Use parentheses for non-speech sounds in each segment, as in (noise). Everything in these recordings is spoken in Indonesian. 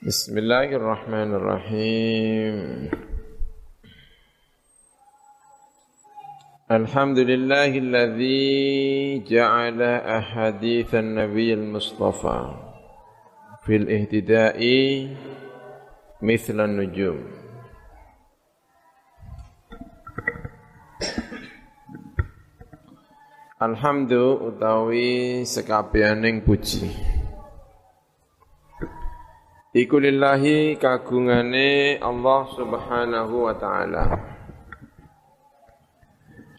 Bismillahirrahmanirrahim. Alhamdulillahilladzi ja'ala ahadithan nabiyil mustafa fil ihtida'i mithla nujum. Alhamdulillah utawi sekabianing puji. Iku lillahi kagungane Allah Subhanahu wa taala.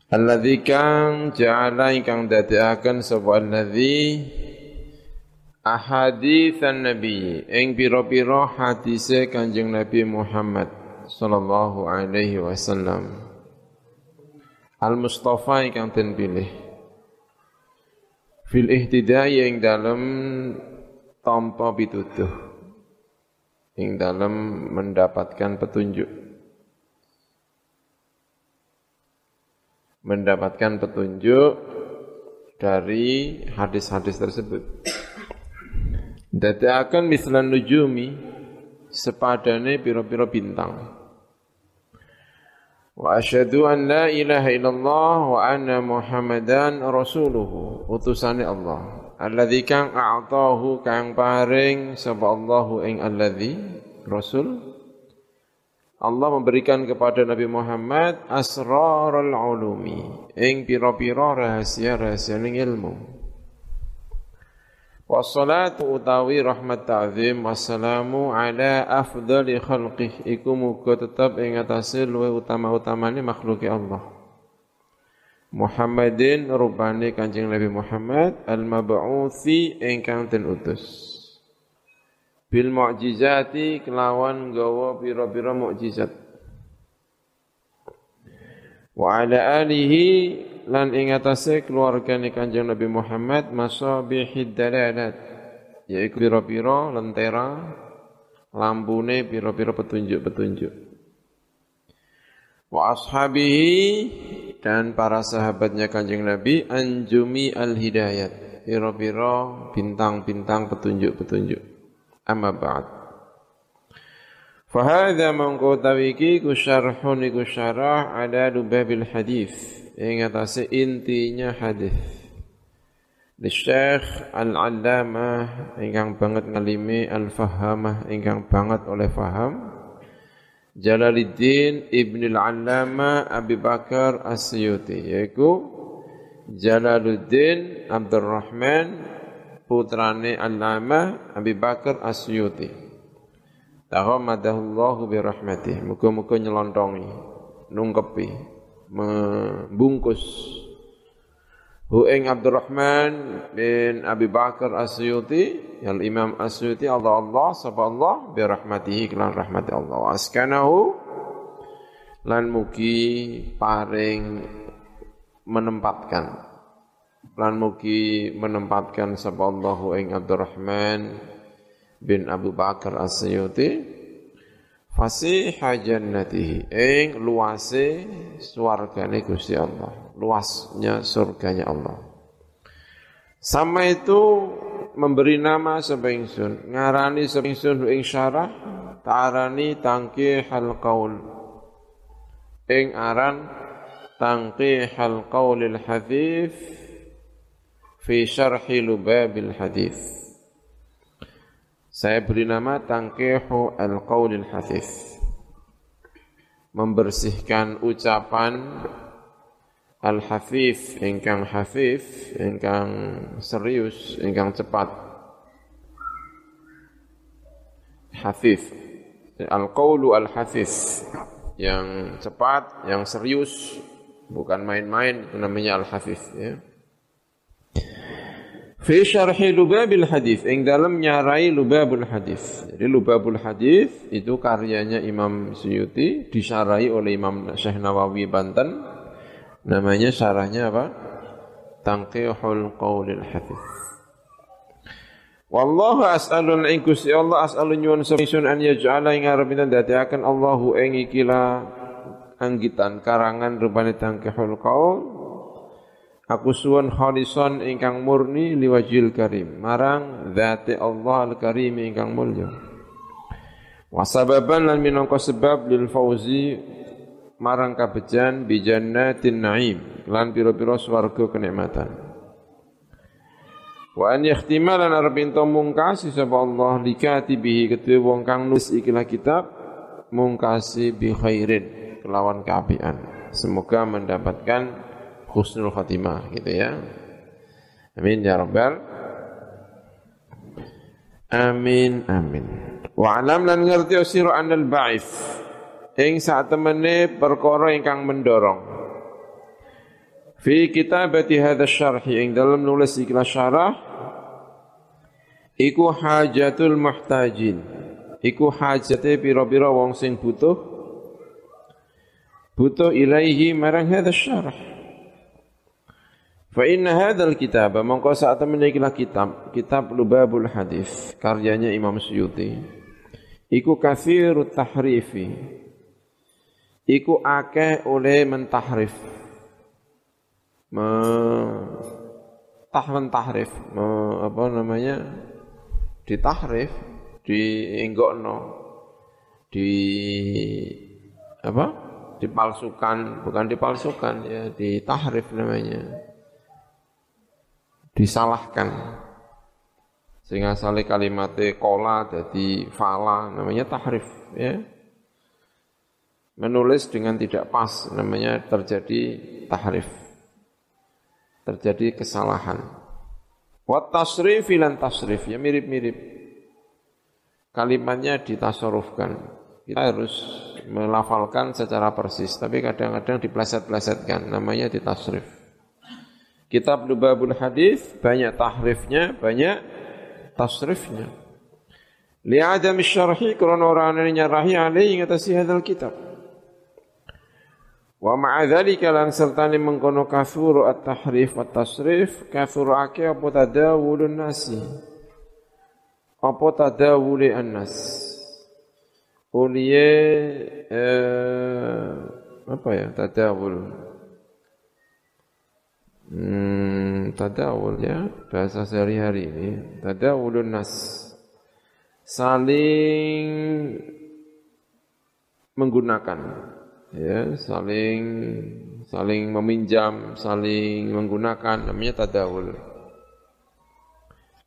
Alladzi kang ja'ala ingkang dadekaken sapa alladzi ahaditsan nabi ing pira-pira hadise Kanjeng Nabi Muhammad sallallahu alaihi wasallam. Al-Mustafa ingkang den pilih. Fil ihtidai ing dalem tanpa pituduh ing dalam mendapatkan petunjuk mendapatkan petunjuk dari hadis-hadis tersebut. akan mislan nujumi sepadane piro-piro bintang. Wa asyhadu an la ilaha illallah wa anna Muhammadan rasuluhu utusane Allah alladzi kang a'tahu kang paring sapa Allahu ing alladzi rasul. Allah memberikan kepada Nabi Muhammad asrarul ulumi ing pira-pira rahasia-rahasia ning ilmu. Wassalatu utawi rahmat ta'zim wassalamu ala afdali khalqih. Iku muga tetep ing atase luwih utama-utamane makhluk Allah Muhammadin rupane Kanjeng Nabi Muhammad al-mab'utsi ingkang den utus. Bil mu'jizati kelawan gawa pira-pira mukjizat. Wa ala alihi lan ing atase keluargane Kanjeng Nabi Muhammad masabihid dalalat yaiku pira-pira lentera lampune pira-pira petunjuk-petunjuk. Wa ashabihi dan para sahabatnya kanjeng Nabi anjumi al-hidayat. Piro-piro bintang-bintang petunjuk-petunjuk. Amma ba'd. Fahadha mongko tawiki ku syarhun iku syarah ada hadis ing atase intinya hadis Di Syekh Al-Allamah ingkang banget ngalimi al-fahamah ingkang banget oleh faham Jalaluddin Ibn al-Allama Abi Bakar As-Suyuti yaitu Jalaluddin Abdurrahman putrane Allama Abi Bakar As-Suyuti. Taghammadahullahu bi rahmatih. Muga-muga nyelontongi, nungkepi, membungkus Hu ing Abdurrahman bin Abi Bakar Asyuti, yang Imam Asyuti Allah Allah sapa Allah bi rahmatihi kelan rahmati Allah. Askanahu lan mugi paring menempatkan lan mugi menempatkan sapa Allah ing Abdurrahman bin Abu Bakar Asyuti fasiha jannatihi ing luase swargane Gusti Allah luasnya surganya Allah. Sama itu memberi nama sebengsun, ngarani sebengsun ing syarah, ta'arani tangki hal qaul. Ing aran tangki hal qaulil hadith fi syarhi lubabil hadith. Saya beri nama tangkihu al-qaulil hadith. Membersihkan ucapan Al-Hafif ingkang hafif ingkang serius ingkang cepat Hafif Al-Qawlu Al-Hafif yang cepat, yang serius bukan main-main namanya Al-Hafif ya. Fi syarhi lubabil hadis ing dalam nyarai lubabul hadis. Jadi lubabul hadis itu karyanya Imam Suyuti disarai oleh Imam Syekh Nawawi Banten Namanya syarahnya apa? Tangqihul Qawlil Hafiz. Wallahu as'alun ing Gusti Allah as'alun nyuwun semisun an yaj'ala ing arepina dadiaken Allahu ing ikila anggitan karangan rupane tangkihul qaul Aku suwun khalisan ingkang murni liwajil karim marang zati Allah al-karim ingkang mulya. Wasababan lan minangka sebab lil fauzi marang kabejan bi jannatin naim lan pira-pira swarga kenikmatan. Wa an yakhtimalan arbin mungkasi sapa Allah likatibihi kedue wong kang nulis ikilah kitab mungkasi bi khairin kelawan keapian. Semoga mendapatkan husnul khatimah gitu ya. Amin ya rabbal Amin amin. Wa alam lan ngerti sira anal ba'if ing saat temene perkara ingkang mendorong fi kitabati hadha syarhi ing dalam nulis ikhlas syarah iku hajatul muhtajin iku hajate pira-pira wong sing butuh butuh ilaihi marang hadha syarah Fa inna hadzal kitab mongko saat temene ikilah kitab kitab Lubabul Hadis karyanya Imam Suyuti. Iku kathirut tahrifi. Iku akeh oleh mentahrif. Me tah mentahrif me, apa namanya? Ditahrif dienggokno. Di apa? Dipalsukan bukan dipalsukan ya ditahrif namanya disalahkan. Sehingga asale kalimatnya kola jadi fala namanya tahrif ya. Menulis dengan tidak pas namanya terjadi tahrif. Terjadi kesalahan. Wa tasrif lan tasrif ya mirip-mirip. Kalimatnya ditasarufkan. Kita harus melafalkan secara persis tapi kadang-kadang dipleset-plesetkan namanya ditasrif kitab Lubabul Hadis banyak tahrifnya banyak tasrifnya li'adam syarhi karena orang nyarahi alaihi ngatasi hadal kitab Wa ma'a dzalika lan sertane mengkono kathuru at-tahrif wa tasrif kathurake apa tadawulun nasi. Apa tadawuli an-nas. Uliye eh, apa ya tadawul. Hmm, tadawul ya bahasa sehari-hari ini. Tadawulun nas. Saling menggunakan ya saling saling meminjam, saling menggunakan namanya tadawul.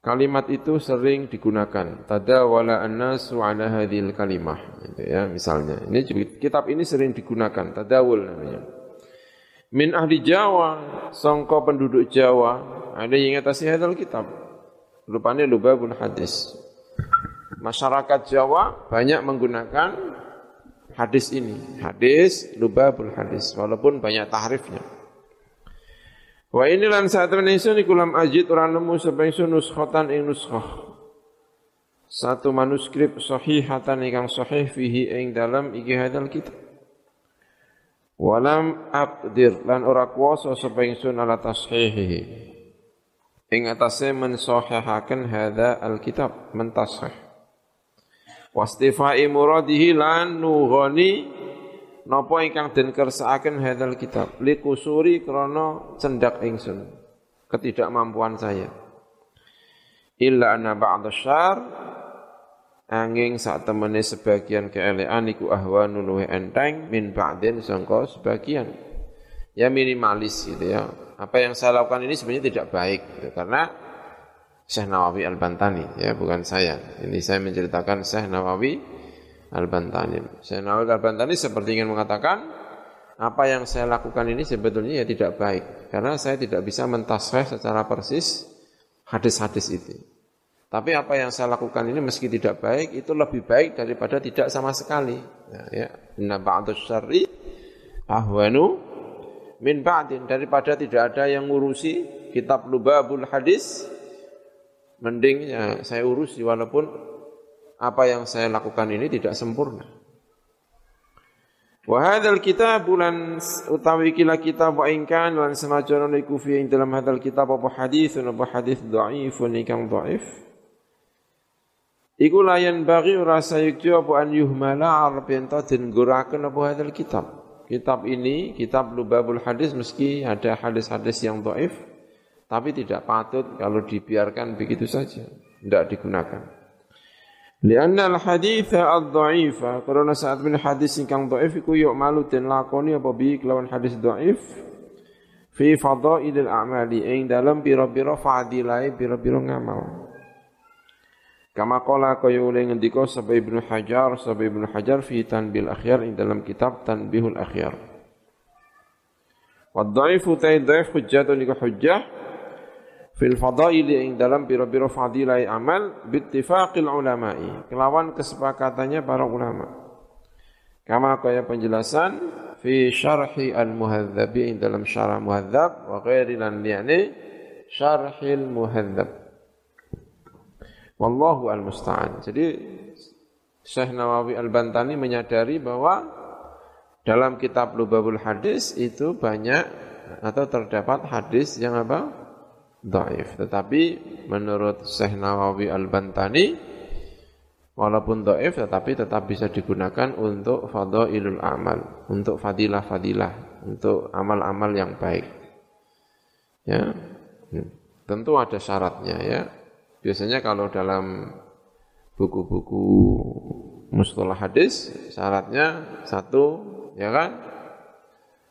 Kalimat itu sering digunakan. Tadawala an-nasu ala hadhil kalimah gitu ya misalnya. Ini kitab ini sering digunakan tadawul namanya. Min ahli Jawa, songko penduduk Jawa, ada yang ngatasi hadal kitab. Rupanya lubabun hadis. Masyarakat Jawa banyak menggunakan hadis ini. Hadis lubabul hadis walaupun banyak tahrifnya. Wa ini lan saat ingsun iku lam ajid ora nemu sapa ingsun nuskhatan ing nuskhah. Satu manuskrip sahihatan ingkang sahih fihi ing dalam iki hadal kitab. Walam abdir lan ora kuasa sapa ingsun ala tashihihi. Ing atase mensahihaken hadza alkitab mentasih. Wastifai muradihi lan nughani napa ingkang den kersakaken hadzal kitab likusuri krana cendak ingsun ketidakmampuan saya. Illa anna ba'da angin saat temene sebagian keelean iku ahwanu luwe enteng min ba'din sangka sebagian ya minimalis gitu ya apa yang saya lakukan ini sebenarnya tidak baik gitu. karena Syekh Nawawi Al-Bantani ya bukan saya. Ini saya menceritakan Syekh Nawawi Al-Bantani. Syekh Nawawi Al-Bantani seperti ingin mengatakan apa yang saya lakukan ini sebetulnya ya tidak baik karena saya tidak bisa mentasfeh secara persis hadis-hadis itu. Tapi apa yang saya lakukan ini meski tidak baik itu lebih baik daripada tidak sama sekali. Ya, ya. Inna ba'dus syarri ahwanu min ba'din daripada tidak ada yang ngurusi kitab lubabul hadis mending ya saya urus walaupun apa yang saya lakukan ini tidak sempurna. Wa hadzal kitab bulan utawi kila kitab wa in kan lan semajan iku fi dalam hadzal kitab apa hadis apa hadis dhaifun ikang dhaif. Iku layan bagi rasa yukti apa an yuhmala arab ento den guraken apa hadzal kitab. Kitab ini kitab Lubabul Hadis meski ada hadis-hadis yang dhaif tapi tidak patut kalau dibiarkan begitu saja, tidak digunakan. Lianna al-haditha ad-dha'ifa Karena saat min hadis ingkang dhaif iku yuk malu dan lakoni apa bi kelawan hadis dhaif fi fadailil a'mali ing dalam pira-pira fadilai pira-pira ngamal. Kama qala kaya oleh ngendika sapa Ibnu Hajar sapa Ibnu Hajar fi Tanbil Akhyar ing dalam kitab Tanbihul Akhyar. Wa dhaifu ta'i dhaif hujjatun iku hujjah fil fadaili ing dalam biro-biro fadilai amal bittifaqil ulama'i kelawan kesepakatannya para ulama kama kaya penjelasan fi syarhi al muhadzabi ing dalam syarah muhadzab wa ghairi lan syarhil muhadzab wallahu al musta'an jadi Syekh Nawawi Al-Bantani menyadari bahwa dalam kitab Lubabul Hadis itu banyak atau terdapat hadis yang apa? dhaif. Tetapi menurut Syekh Nawawi Al-Bantani walaupun dhaif tetapi tetap bisa digunakan untuk fadailul amal, untuk fadilah-fadilah, untuk amal-amal yang baik. Ya. Hmm. Tentu ada syaratnya ya. Biasanya kalau dalam buku-buku mustalah hadis syaratnya satu ya kan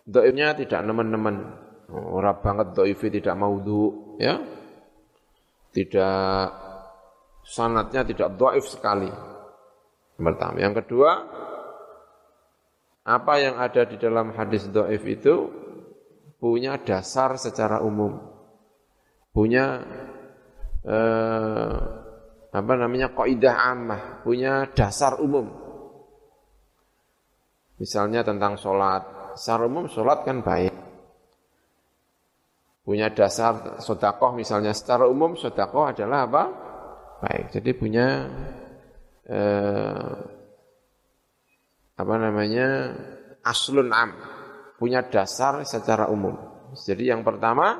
dhaifnya tidak nemen-nemen Orang banget doifi tidak maudhu, ya. Tidak sanatnya tidak doif sekali. Pertama. Yang kedua, apa yang ada di dalam hadis doif itu punya dasar secara umum. Punya eh, apa namanya kaidah ammah, punya dasar umum. Misalnya tentang sholat. Secara umum sholat kan baik punya dasar sodakoh misalnya secara umum sodakoh adalah apa? Baik, jadi punya eh, apa namanya aslun am, punya dasar secara umum. Jadi yang pertama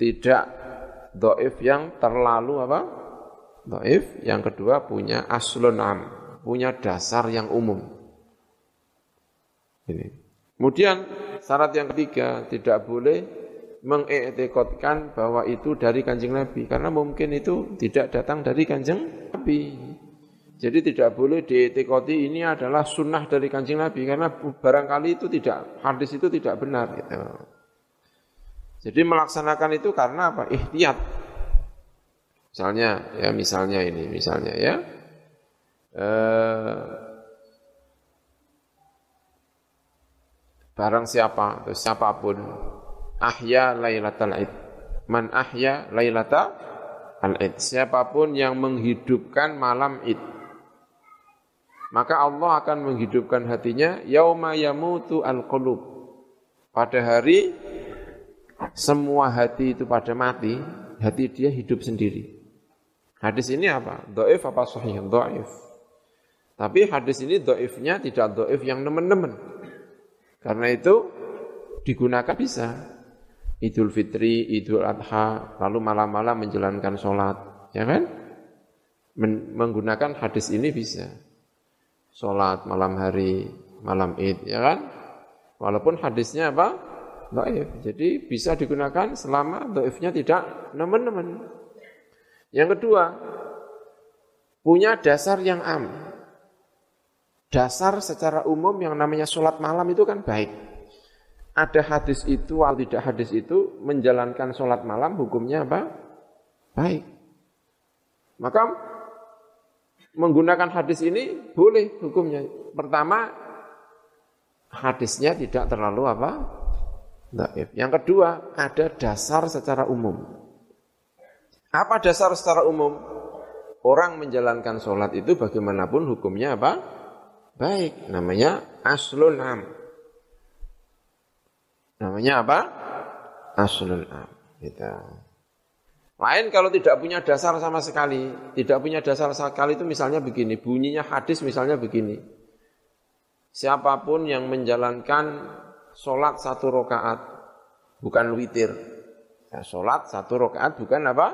tidak doif yang terlalu apa? Doif. Yang kedua punya aslun am, punya dasar yang umum. Ini. Kemudian syarat yang ketiga tidak boleh mengiktikadkan bahwa itu dari kanjeng Nabi karena mungkin itu tidak datang dari kanjeng Nabi. Jadi tidak boleh diiktikadi ini adalah sunnah dari kanjeng Nabi karena barangkali itu tidak hadis itu tidak benar gitu. Jadi melaksanakan itu karena apa? Ihtiyat. Misalnya ya misalnya ini misalnya ya. Eh, barang siapa atau siapa pun ahya lailatal id. Man ahya lailatal id. Siapa pun yang menghidupkan malam id. Maka Allah akan menghidupkan hatinya yauma yamutu al-qulub. Pada hari semua hati itu pada mati, hati dia hidup sendiri. Hadis ini apa? Doif apa sahih? Doif. Tapi hadis ini doifnya tidak doif yang nemen-nemen. Karena itu digunakan bisa. Idul Fitri, Idul Adha, lalu malam-malam menjalankan sholat, ya kan? Men menggunakan hadis ini bisa. Sholat malam hari, malam id, ya kan? Walaupun hadisnya apa? Do'if. Jadi bisa digunakan selama do'ifnya tidak nemen-nemen. Yang kedua, punya dasar yang am. Dasar secara umum yang namanya sholat malam itu kan baik ada hadis itu atau tidak hadis itu menjalankan sholat malam hukumnya apa? Baik. Maka menggunakan hadis ini boleh hukumnya. Pertama, hadisnya tidak terlalu apa? Daif. Yang kedua, ada dasar secara umum. Apa dasar secara umum? Orang menjalankan sholat itu bagaimanapun hukumnya apa? Baik, namanya aslul am. Namanya apa? Aslul am. Gitu. Lain kalau tidak punya dasar sama sekali. Tidak punya dasar sama sekali itu misalnya begini. Bunyinya hadis misalnya begini. Siapa pun yang menjalankan sholat satu rokaat. Bukan witir. Ya, sholat satu rokaat bukan apa?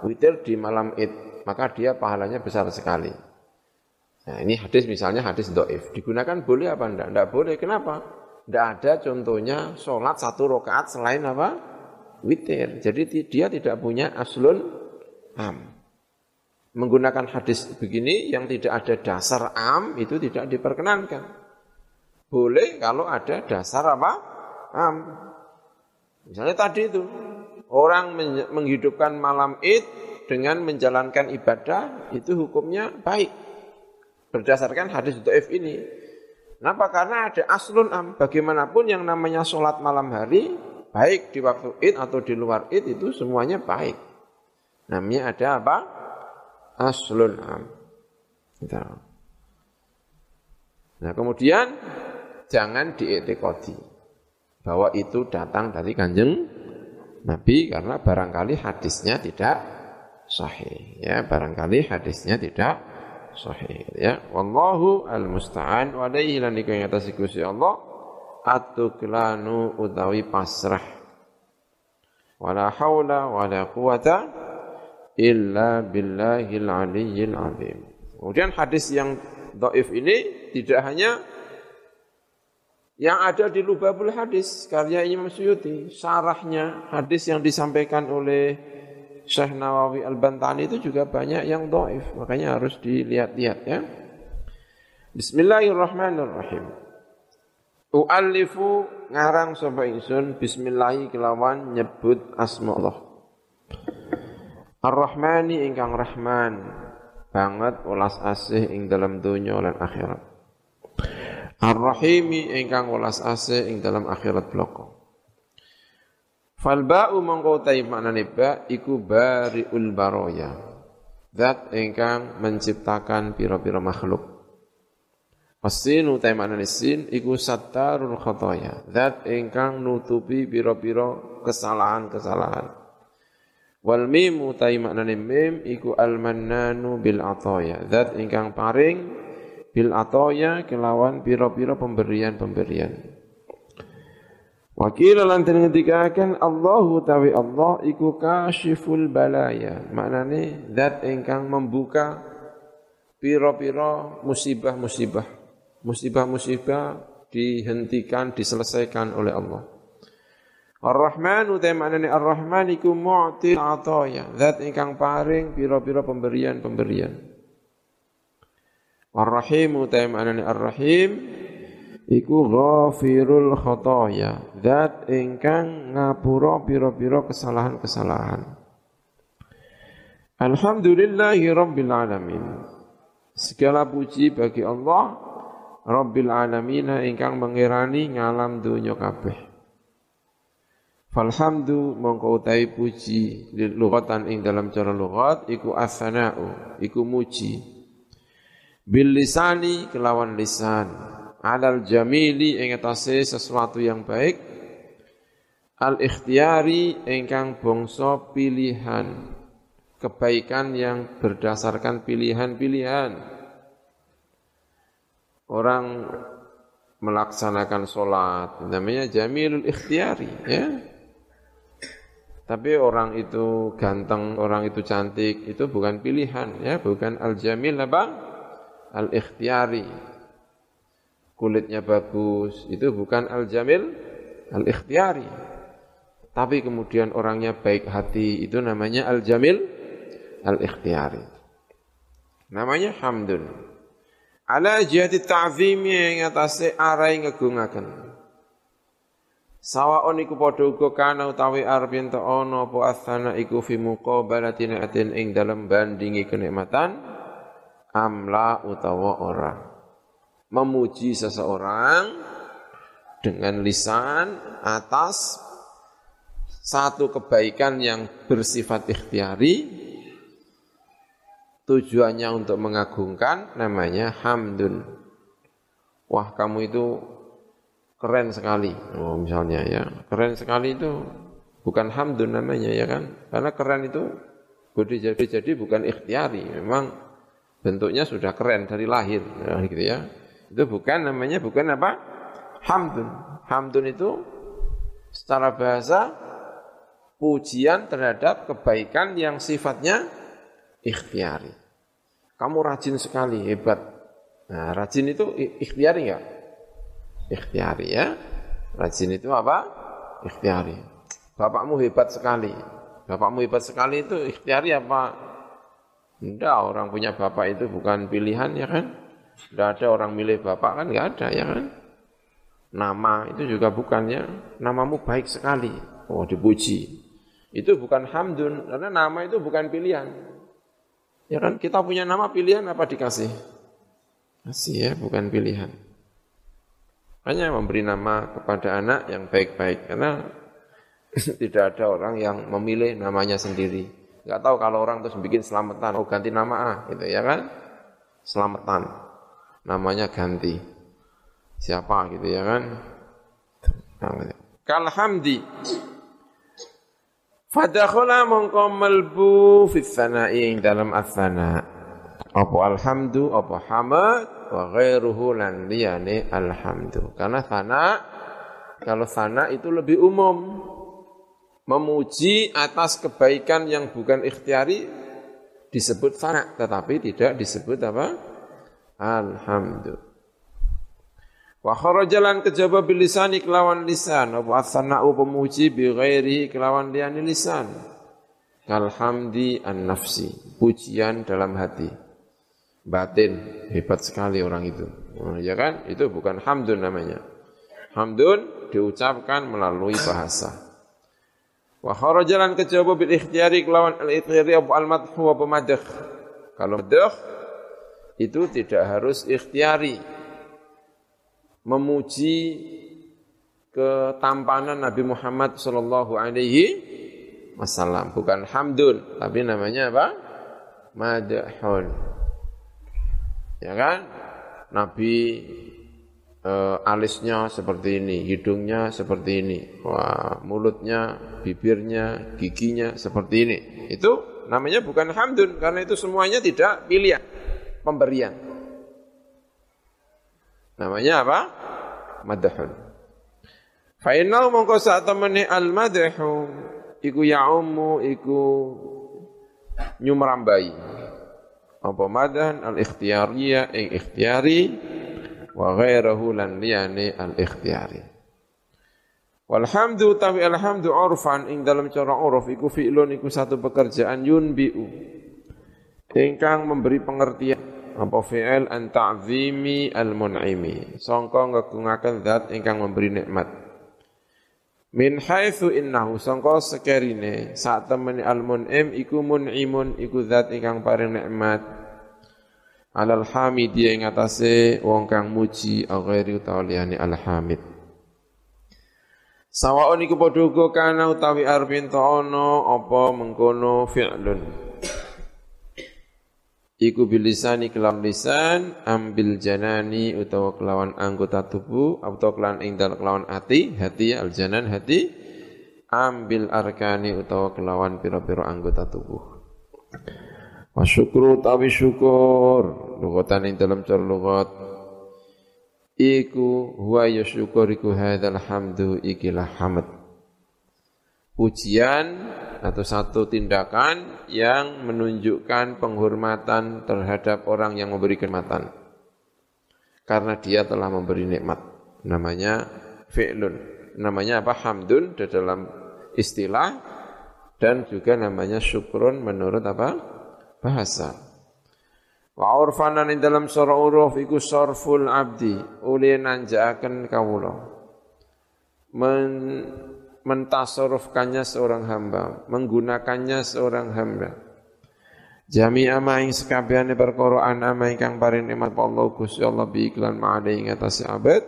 Witir di malam id. Maka dia pahalanya besar sekali. Nah ini hadis misalnya hadis do'if. Digunakan boleh apa enggak? Enggak boleh. Kenapa? Tidak ada contohnya sholat satu rakaat selain apa? Witir. Jadi dia tidak punya aslun am. menggunakan hadis begini yang tidak ada dasar am itu tidak diperkenankan. Boleh kalau ada dasar apa? Am. Misalnya tadi itu, orang menghidupkan malam id dengan menjalankan ibadah, itu hukumnya baik. Berdasarkan hadis Do'if ini. Kenapa? Karena ada aslun am. Bagaimanapun yang namanya sholat malam hari, baik di waktu id atau di luar id, itu semuanya baik. Namanya ada apa? Aslun am. Nah kemudian jangan dietikodi bahwa itu datang dari kanjeng Nabi karena barangkali hadisnya tidak sahih ya. Barangkali hadisnya tidak sahih ya. Wallahu almusta'an. Wa alaihi lan iku atas Gusti Allah. Atuklanu utawi pasrah. Wala haula wala quwata illa billahil aliyyil azim. Kemudian hadis yang dhaif ini tidak hanya yang ada di Lubabul Hadis karya Imam Suyuti sarahnya hadis yang disampaikan oleh Syekh Nawawi Al-Bantani itu juga banyak yang doif. Makanya harus dilihat-lihat ya. Bismillahirrahmanirrahim. U'allifu ngarang sapa ingsun bismillahi kelawan nyebut asma Allah Ar-Rahmani ingkang Rahman banget ulas asih ing dalam dunia lan akhirat Ar-Rahimi ingkang welas asih ing dalam akhirat bloko. Fal ba'u mongko ta maknane ba iku bariul baroya. Zat ingkang menciptakan pira-pira makhluk. Asinu ta maknane sin iku sattarul khotoya. Zat ingkang nutupi pira-pira kesalahan-kesalahan. Wal mim utai maknane mim iku al-mannanu bil atoya. Zat ingkang paring bil atoya kelawan piro-piro pemberian-pemberian. Wakil lan den ngendikaken Allahu tawi Allah iku kasyiful balaya. Maknane zat ingkang membuka piro-piro musibah-musibah. Musibah-musibah dihentikan, diselesaikan oleh Allah. Ar-Rahman utai maknane Ar-Rahman iku mu'ti atoya. Zat ingkang paring piro-piro pemberian-pemberian. Ar-Rahim utai maknane Ar-Rahim iku ghafirul khotoya, zat ingkang ngapura pira-pira kesalahan-kesalahan. Alhamdulillahi rabbil alamin. Segala puji bagi Allah Rabbil alamin ingkang mengirani ngalam dunya kabeh. Falhamdu mongko utai puji lughatan ing dalam cara lughat iku as-sana'u, iku muji bil lisani kelawan lisan. Alal jamili ing sesuatu yang baik. Al ikhtiyari ingkang bangsa pilihan. Kebaikan yang berdasarkan pilihan-pilihan. Orang melaksanakan sholat namanya jamilul ikhtiyari ya. Tapi orang itu ganteng, orang itu cantik, itu bukan pilihan ya, bukan al-jamil apa? Al-ikhtiyari. Kulitnya bagus, itu bukan al-jamil, al-ikhtiyari. Tapi kemudian orangnya baik hati, itu namanya al-jamil, al-ikhtiyari. Namanya hamdun. Ala jihati ta'zimi yang atasnya arai ngegungakan. Sawaon iku padha uga kana utawi arep yen ana apa asana iku fi muqabalati atin ing dalam bandingi kenikmatan amla utawa orang. Memuji seseorang dengan lisan atas satu kebaikan yang bersifat ikhtiari tujuannya untuk mengagungkan namanya hamdun. Wah, kamu itu keren sekali. Oh, misalnya ya. Keren sekali itu bukan hamdun namanya ya kan? Karena keren itu boleh jadi jadi bukan ikhtiari, memang bentuknya sudah keren dari lahir ya, gitu ya. Itu bukan namanya bukan apa? Hamdun. Hamdun itu secara bahasa pujian terhadap kebaikan yang sifatnya ikhtiari. Kamu rajin sekali, hebat. Nah, rajin itu ikhtiari enggak? Ikhtiari ya. Rajin itu apa? Tidak, orang punya bapak itu bukan pilihan ya kan? Tidak ada orang milih bapak kan, nggak ada ya kan? Nama itu juga bukan ya, namamu baik sekali, oh dipuji. Itu bukan hamdun, karena nama itu bukan pilihan. Ya kan, kita punya nama pilihan apa dikasih? Kasih ya, bukan pilihan. Hanya memberi nama kepada anak yang baik-baik, karena (laughs) tidak ada orang yang memilih namanya sendiri. Enggak tahu kalau orang terus bikin selamatan, oh ganti nama ah, gitu ya kan? Selamatan, namanya ganti. Siapa gitu ya kan? Kalhamdi. Fadakhala mongko melbu fit sana'i dalam asana. Apa alhamdu, apa hamad, wa ghairuhu lan liyane alhamdu. Karena sana, kalau sana itu lebih umum memuji atas kebaikan yang bukan ikhtiari disebut sana tetapi tidak disebut apa? Alhamdulillah. Wa kharajalan kejaba bilisani kelawan lisan. Wa sana'u pemuji bi ghairi kelawan liyani lisan. Kalhamdi an nafsi. Pujian dalam hati. Batin. Hebat sekali orang itu. Oh, ya kan? Itu bukan hamdun namanya. Hamdun diucapkan melalui bahasa Wa kharajalan kejaba bil ikhtiyari kelawan al ikhtiyari apa al madhu wa pemadh. Kalau madh itu tidak harus ikhtiyari. Memuji ketampanan Nabi Muhammad sallallahu alaihi wasallam, bukan hamdun, tapi namanya apa? Madhun. Ya kan? Nabi uh, alisnya seperti ini, hidungnya seperti ini, wah mulutnya, bibirnya, giginya seperti ini. Itu namanya bukan hamdun karena itu semuanya tidak pilihan, pemberian. Namanya apa? Madhun. Fa'inau mongko saat temani al-madhu iku ya'ummu iku nyumrambai. Apa madan al-ikhtiyariyah ing ikhtiyari wa ghairahu lan liyane al ikhtiyari Walhamdu tawi alhamdu urfan ing dalam cara uruf iku fi'lun iku satu pekerjaan yunbiu. Ingkang memberi pengertian apa fi'il an ta'zimi al mun'imi sangka ngagungaken zat ingkang memberi nikmat. Min haitsu innahu sangka sekerine sak temene al mun'im iku mun'imun iku zat ingkang paring nikmat alal hamid dia ing atase wong kang muji ghairi utawa liyane al hamid Sawaun iku padha uga kana utawi arbin ta ana apa mengkono fi'lun. Iku bilisani kelam lisan ambil janani utawa kelawan anggota tubuh atau kelawan ing kelawan hati hati al janan hati. Ambil arkani utawa kelawan pira-pira anggota tubuh Wa syukru tawi syukur. Lugatan ing dalam cara lugat iku huwa ya syukur iku hadzal hamdu ikilah hamd. Pujian atau satu tindakan yang menunjukkan penghormatan terhadap orang yang memberi kenikmatan. Karena dia telah memberi nikmat. Namanya fi'lun. Namanya apa? Hamdun dalam istilah. Dan juga namanya syukrun menurut apa bahasa. Wa urfanan ing dalam surah uruf iku sarful abdi uli nanjaaken kawula. Men mentasarufkannya seorang hamba, menggunakannya seorang hamba. Jami ama ing sekabehane perkara ama ingkang paring nikmat Allah Gusti Allah bi iklan ma'ade ing atase abad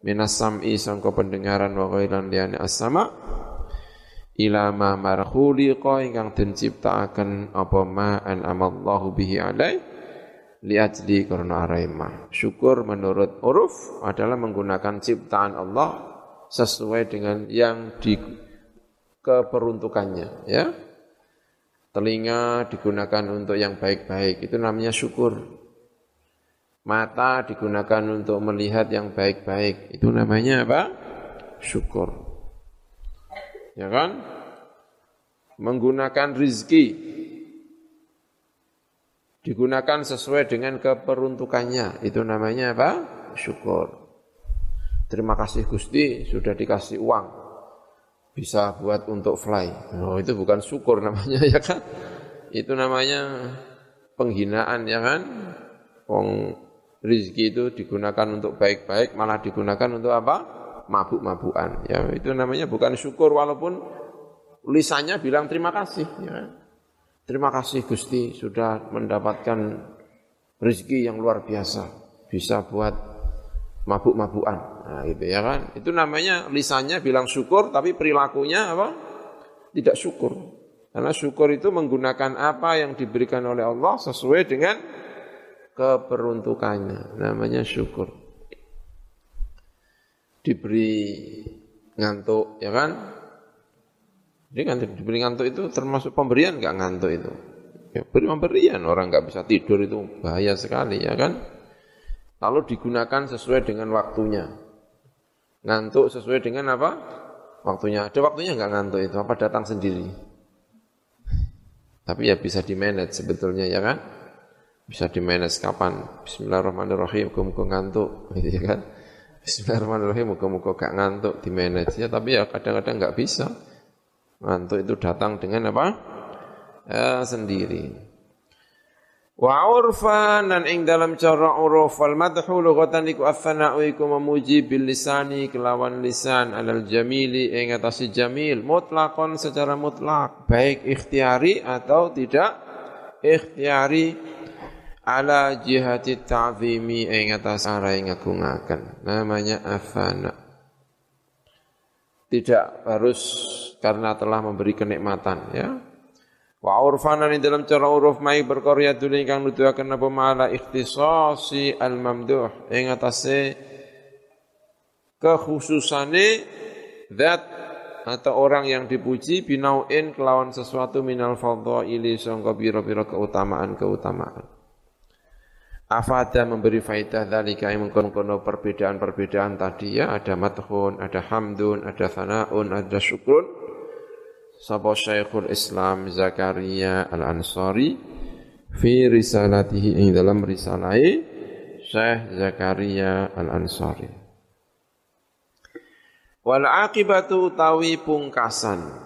minas sam'i sangka pendengaran wa ghairan liyane as-sama' ila ma markhuliqa ingkang den ciptakaken apa ma an amallahu bihi alai li ajli karena araima. Syukur menurut uruf adalah menggunakan ciptaan Allah sesuai dengan yang di keperuntukannya ya. Telinga digunakan untuk yang baik-baik itu namanya syukur. Mata digunakan untuk melihat yang baik-baik itu namanya apa? Syukur ya kan? Menggunakan rizki digunakan sesuai dengan keperuntukannya. Itu namanya apa? Syukur. Terima kasih Gusti sudah dikasih uang. Bisa buat untuk fly. Oh, itu bukan syukur namanya (laughs) ya kan? itu namanya penghinaan ya kan? Wong rizki itu digunakan untuk baik-baik malah digunakan untuk apa? Mabuk-mabukan. Ya, itu namanya bukan syukur walaupun lisannya bilang terima kasih ya? Terima kasih Gusti sudah mendapatkan rezeki yang luar biasa. Bisa buat mabuk-mabukan. Nah, gitu ya kan. Itu namanya lisannya bilang syukur tapi perilakunya apa? Tidak syukur. Karena syukur itu menggunakan apa yang diberikan oleh Allah sesuai dengan keperuntukannya. Namanya syukur. Diberi ngantuk, ya kan? Jadi ngantuk, diberi ngantuk itu termasuk pemberian nggak ngantuk itu? Ya, beri pemberian, orang nggak bisa tidur itu bahaya sekali, ya kan? Lalu digunakan sesuai dengan waktunya. Ngantuk sesuai dengan apa? Waktunya. Ada waktunya nggak ngantuk itu? Apa datang sendiri? Tapi ya bisa di manage sebetulnya ya kan? bisa di manage kapan Bismillahirrahmanirrahim muka-muka ngantuk gitu (laughs) ya kan Bismillahirrahmanirrahim. Muka-muka gak ngantuk di manage. Ya tapi ya kadang-kadang nggak bisa. Ngantuk itu datang dengan apa? Ya, sendiri. Wa urfan dan ing dalam cara uruf wal madhu lughatan iku athana'u iku memuji bil lisani kelawan lisan alal jamili ing atasi jamil. Mutlakon secara mutlak. Baik ikhtiari atau tidak ikhtiari ala jihati ta'zimi ing atas arah yang ngagungaken namanya afana. Tidak harus karena telah memberi kenikmatan ya. Wa urfana di dalam cara uruf mai berkarya dulu ingkang nuduhaken apa mala ikhtisasi al mamduh ing atase kekhususane zat atau orang yang dipuji binauin kelawan sesuatu minal fadhaili sangka pira-pira keutamaan-keutamaan Afada memberi faidah dalika yang mengkono perbedaan-perbedaan tadi ya ada mathun, ada hamdun, ada thanaun, ada syukrun. Sapa Syekhul Islam Zakaria Al-Ansari fi risalatihi ing dalam risalai Syekh Zakaria Al-Ansari. Wal akibatu tawi pungkasan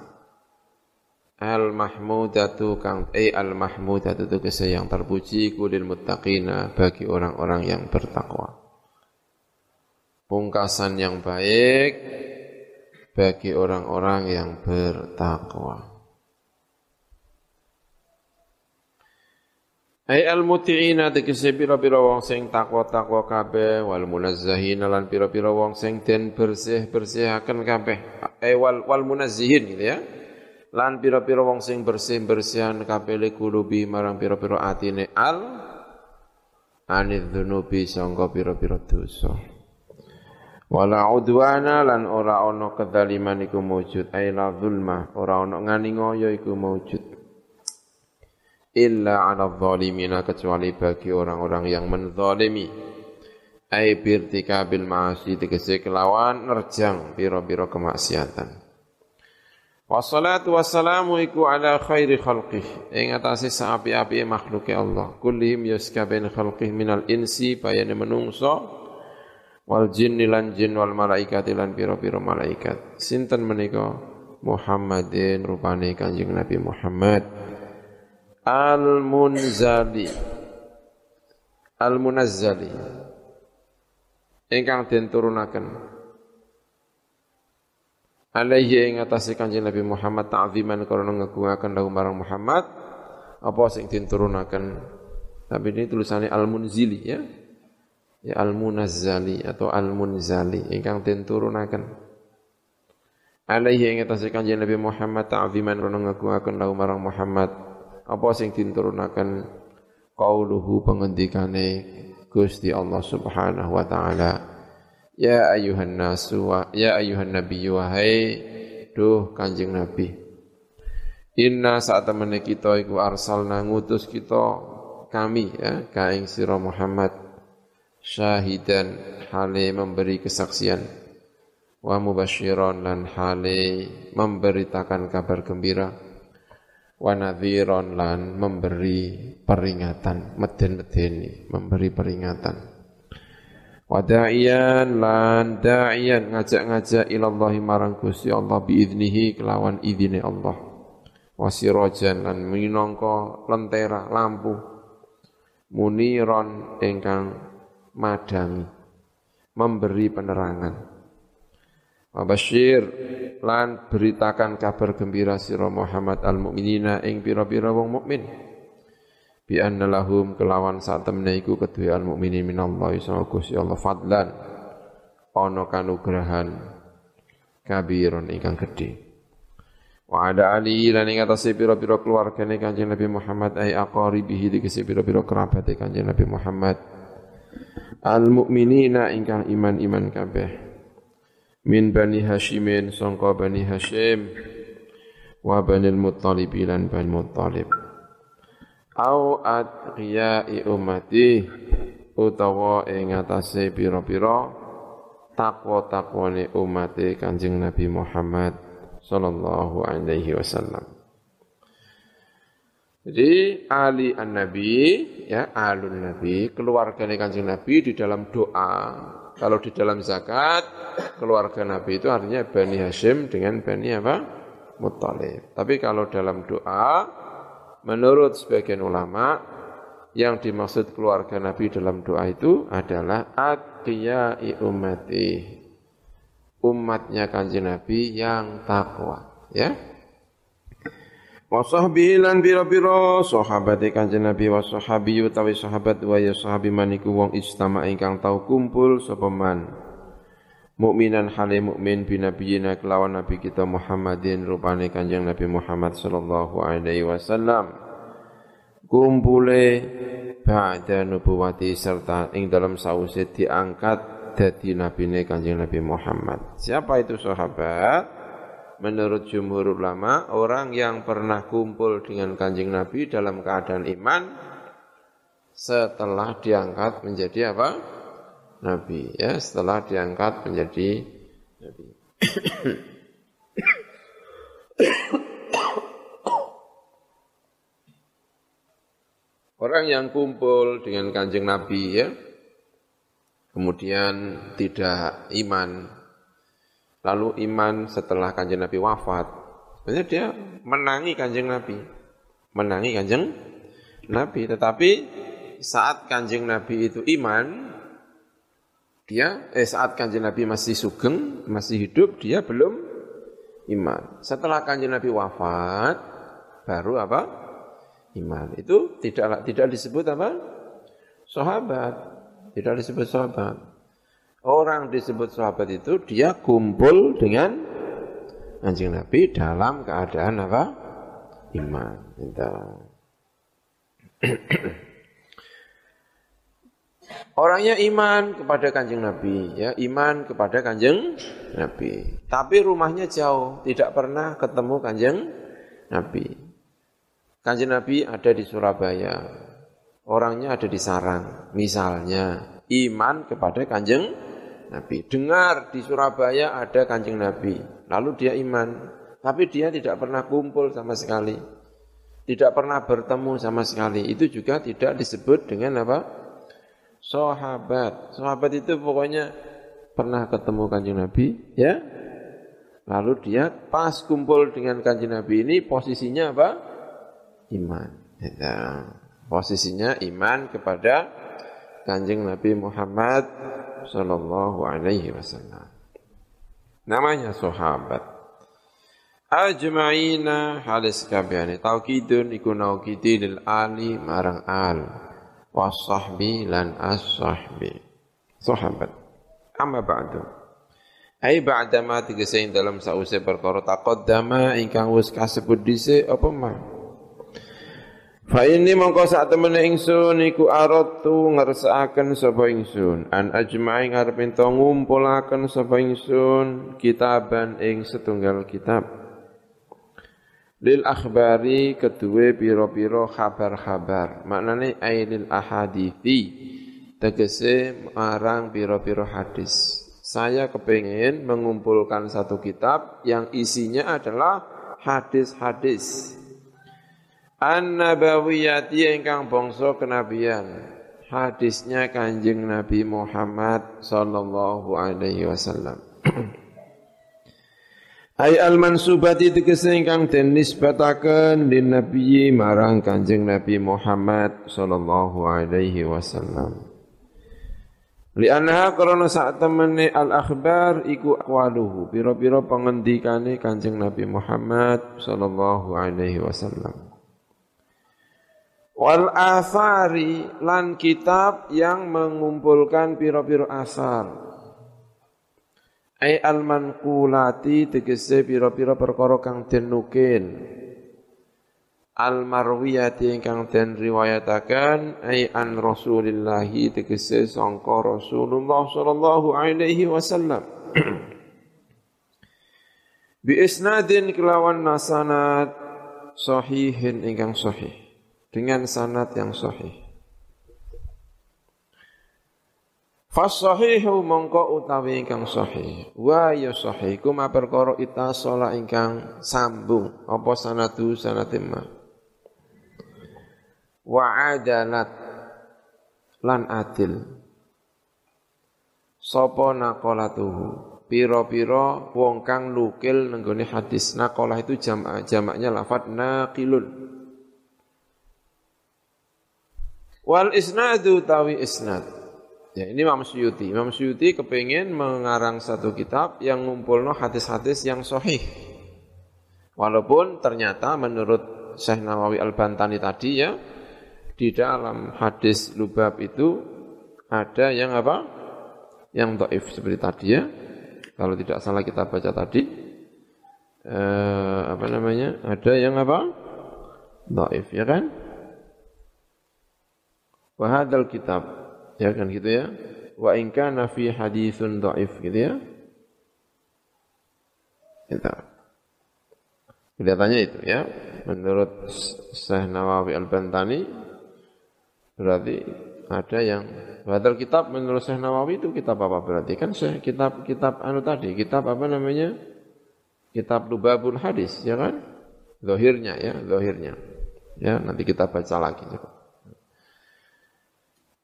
Al mahmudatu kang eh al mahmudatu itu yang terpuji kulil muttaqina bagi orang-orang yang bertakwa. Pungkasan yang baik bagi orang-orang yang bertakwa. Ai al muti'ina tegese pira-pira wong sing takwa-takwa kabeh wal munazzahina lan pira-pira wong sing den bersih-bersihaken kabeh. Ai wal wal munazzihin gitu ya lan pira-pira wong sing bersih-bersihan kabeh kulubi marang pira-pira atine. Al anid dzunubi sangka pira-pira dosa. Wala udwana lan ora ana kedzaliman iku maujud ai la zulma ora ana nganingoyo iku maujud illa ala zalimina kecuali bagi orang-orang yang menzalimi. Ai birtikabil ma'asi tegese kelawan nerjang pira-pira kemaksiatan Wassalatu wassalamu iku ala khairi khalqih. Ing atase saapi-api makhluke Allah. Kullihim yaskaben khalqih minal insi bayane menungso wal jinni lan jin wal malaikati lan pira-pira malaikat. Sinten menika? Muhammadin rupane Kanjeng Nabi Muhammad. Al munzali al munazzali ingkang den turunaken alaihi ing atase Kanjeng Nabi Muhammad ta'ziman karena ngagungaken lahu marang Muhammad apa sing diturunaken tapi ini tulisannya Al-Munzili ya. Ya Al-Munazzali atau Al-Munzali ingkang den turunaken alaihi ing atase Kanjeng Nabi Muhammad ta'ziman karena ngagungaken lahu marang Muhammad apa sing diturunaken qauluhu pengendikane Gusti Allah Subhanahu wa taala Ya ayuhan nasu wa ya ayuhan nabi wahai duh Kanjeng Nabi. Inna saat temen kita iku arsalna ngutus kita kami ya kaing sira Muhammad. Syahidan hale memberi kesaksian. Wa mubasyiran lan hale memberitakan kabar gembira. Wa nadhiran lan memberi peringatan meden-medeni memberi peringatan wa da'iyan lan da'iyan ngajak-ngajak ilallahi marang Gusti Allah biiznihi kelawan idine Allah. Wasirojan lan minangka lentera lampu muniron ingkang madangi memberi penerangan. Wabashir lan beritakan kabar gembira sira Muhammad al-mukminina ing pira-pira wong mukmin bi anna lahum kelawan sak temne iku kedue al-mukminin minallahi sama Gusti Allah fadlan. Ana kanugrahan kabiron ingkang gedhe. Wa ada ali lan ing atase pira-pira keluargane Kanjeng Nabi Muhammad ay aqaribihi dikese pira-pira kerabate Kanjeng Nabi Muhammad. Al mukminina ingkang iman-iman kabeh. Min bani Hashimin sangka bani Hashim. Wa bani Muttalib lan bani Muttalib au adqiyai ummati utawa ing atase pira-pira takwa-takwane umate Kanjeng Nabi Muhammad sallallahu alaihi wasallam. Jadi ali an-nabi ya alun nabi keluarga Kanjeng Nabi di dalam doa kalau di dalam zakat keluarga Nabi itu artinya Bani Hashim dengan Bani apa? Muttalib. Tapi kalau dalam doa menurut sebagian ulama yang dimaksud keluarga Nabi dalam doa itu adalah atiyai ummati. Umatnya kanjeng Nabi yang takwa ya. Wa sahbihi lan pira-pira sahabat kanjeng Nabi wa sahabi utawi sahabat wa ya sahabi maniku wong istama ingkang tau kumpul sapa man mukminan hale mukmin bi nabiyina kelawan nabi kita Muhammadin rupane kanjeng Nabi Muhammad sallallahu alaihi wasallam kumpule ba'da nubuwati serta ing dalam sause diangkat dadi nabine Kanjeng Nabi Muhammad. Siapa itu sahabat? Menurut jumhur ulama, orang yang pernah kumpul dengan Kanjeng Nabi dalam keadaan iman setelah diangkat menjadi apa? Nabi. Ya, setelah diangkat menjadi nabi. Orang yang kumpul dengan kanjeng Nabi ya, kemudian tidak iman, lalu iman setelah kanjeng Nabi wafat, sebenarnya dia menangi kanjeng Nabi, menangi kanjeng Nabi, tetapi saat kanjeng Nabi itu iman, dia eh saat kanjeng Nabi masih sugeng, masih hidup, dia belum iman. Setelah kanjeng Nabi wafat, baru apa? Iman. Itu tidak tidak disebut apa? Sahabat. Tidak disebut sahabat. Orang disebut sahabat itu dia kumpul dengan anjing Nabi dalam keadaan apa? Iman. Gitu. (clears throat) Orangnya iman kepada kanjeng Nabi, ya iman kepada kanjeng Nabi. Tapi rumahnya jauh, tidak pernah ketemu kanjeng Nabi. Kanjeng Nabi ada di Surabaya, orangnya ada di sarang. Misalnya iman kepada kanjeng Nabi. Dengar di Surabaya ada kanjeng Nabi. Lalu dia iman. Tapi dia tidak pernah kumpul sama sekali. Tidak pernah bertemu sama sekali. Itu juga tidak disebut dengan apa? Sahabat. Sahabat itu pokoknya pernah ketemu kanjeng Nabi. ya. Lalu dia pas kumpul dengan kanjeng Nabi ini posisinya apa? Iman. Ya. Posisinya iman kepada kanjeng Nabi Muhammad Sallallahu Alaihi Wasallam. Namanya sahabat. Ajma'ina halis kabehane taukidun iku naukidi lil ali marang al wasahbi lan as-sahbi. Sahabat. Amma ba'du. Ai ba'da ma tegese dalam sause perkara taqaddama ingkang wis kasebut dhisik apa mah? Fa ini mongko sak temene ingsun iku aratu ngersakaken sapa ingsun an ajma'i ngarep ento ngumpulaken sapa ingsun kitaban ing setunggal kitab lil akhbari kedue pira-pira kabar-kabar maknane ailil ahadithi tegese marang pira-pira hadis saya kepingin mengumpulkan satu kitab yang isinya adalah hadis-hadis An-Nabawiyati ingkang bangsa kenabian. Hadisnya Kanjeng Nabi Muhammad sallallahu alaihi wasallam. (clears throat) Ay al mansubati tegese ingkang den nisbataken lin nabiyyi marang Kanjeng Nabi Muhammad sallallahu alaihi wasallam. Li anha karena saat temene al akhbar iku aqwaluhu pira-pira pengendikane Kanjeng Nabi Muhammad sallallahu alaihi wasallam. Wal athari lan kitab yang mengumpulkan pira-pira asar Ai al manqulati tegese pira-pira perkara kang den nukil. Al marwiyati ingkang den riwayataken ai an Rasulillah tegese sangka Rasulullah sallallahu alaihi wasallam. (clears throat) Bi isnadin kelawan nasanat sahihin ingkang sahih dengan sanad yang sahih. Fasahihu mongko utawi ingkang sahih. Wa ya sahih kuma perkara itasala ingkang sambung apa sanadu sanatimma. Wa adalat lan adil. Sapa naqalatuhu. Piro-piro wong kang nukil nenggone hadis. Naqalah itu jamak jamaknya lafat naqilun. Wal isnadu tawi isnad Ya, ini Imam Suyuti. Imam Suyuti kepingin mengarang satu kitab yang ngumpulno hadis-hadis yang sahih. Walaupun ternyata menurut Syekh Nawawi Al-Bantani tadi ya, di dalam hadis lubab itu ada yang apa? Yang dhaif seperti tadi ya. Kalau tidak salah kita baca tadi eh, apa namanya? Ada yang apa? Dhaif ya kan? Wahadal kitab Ya kan gitu ya. Wa in kana fi haditsun dhaif gitu ya. Itu. Kelihatannya itu ya. Menurut Syekh Nawawi Al-Bantani berarti ada yang Badal kitab menurut Syekh Nawawi itu kitab apa berarti? Kan kitab kitab anu tadi, kitab apa namanya? Kitab Lubabul Hadis, ya kan? Zohirnya ya, zohirnya. Ya, nanti kita baca lagi. Coba.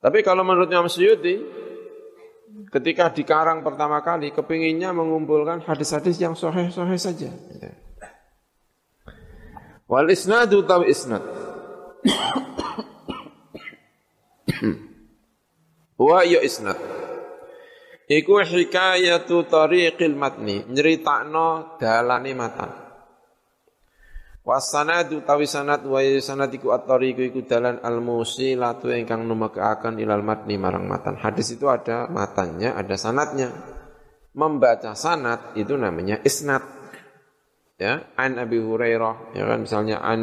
Tapi kalau menurut Imam Suyuti, ketika dikarang pertama kali, kepinginnya mengumpulkan hadis-hadis yang soheh-soheh saja. Wal isnadu taw isnad. Wa ya isnad. Iku hikayatu tariqil matni, nyeritakno dalane matan. Wasanadu tawi sanad wa sanad iku at-tariqu iku dalan al-musilatu ingkang numekaken ilal matni marang matan. Hadis itu ada matannya, ada sanatnya. Membaca sanad itu namanya isnad. Ya, an Abi Hurairah, ya kan misalnya an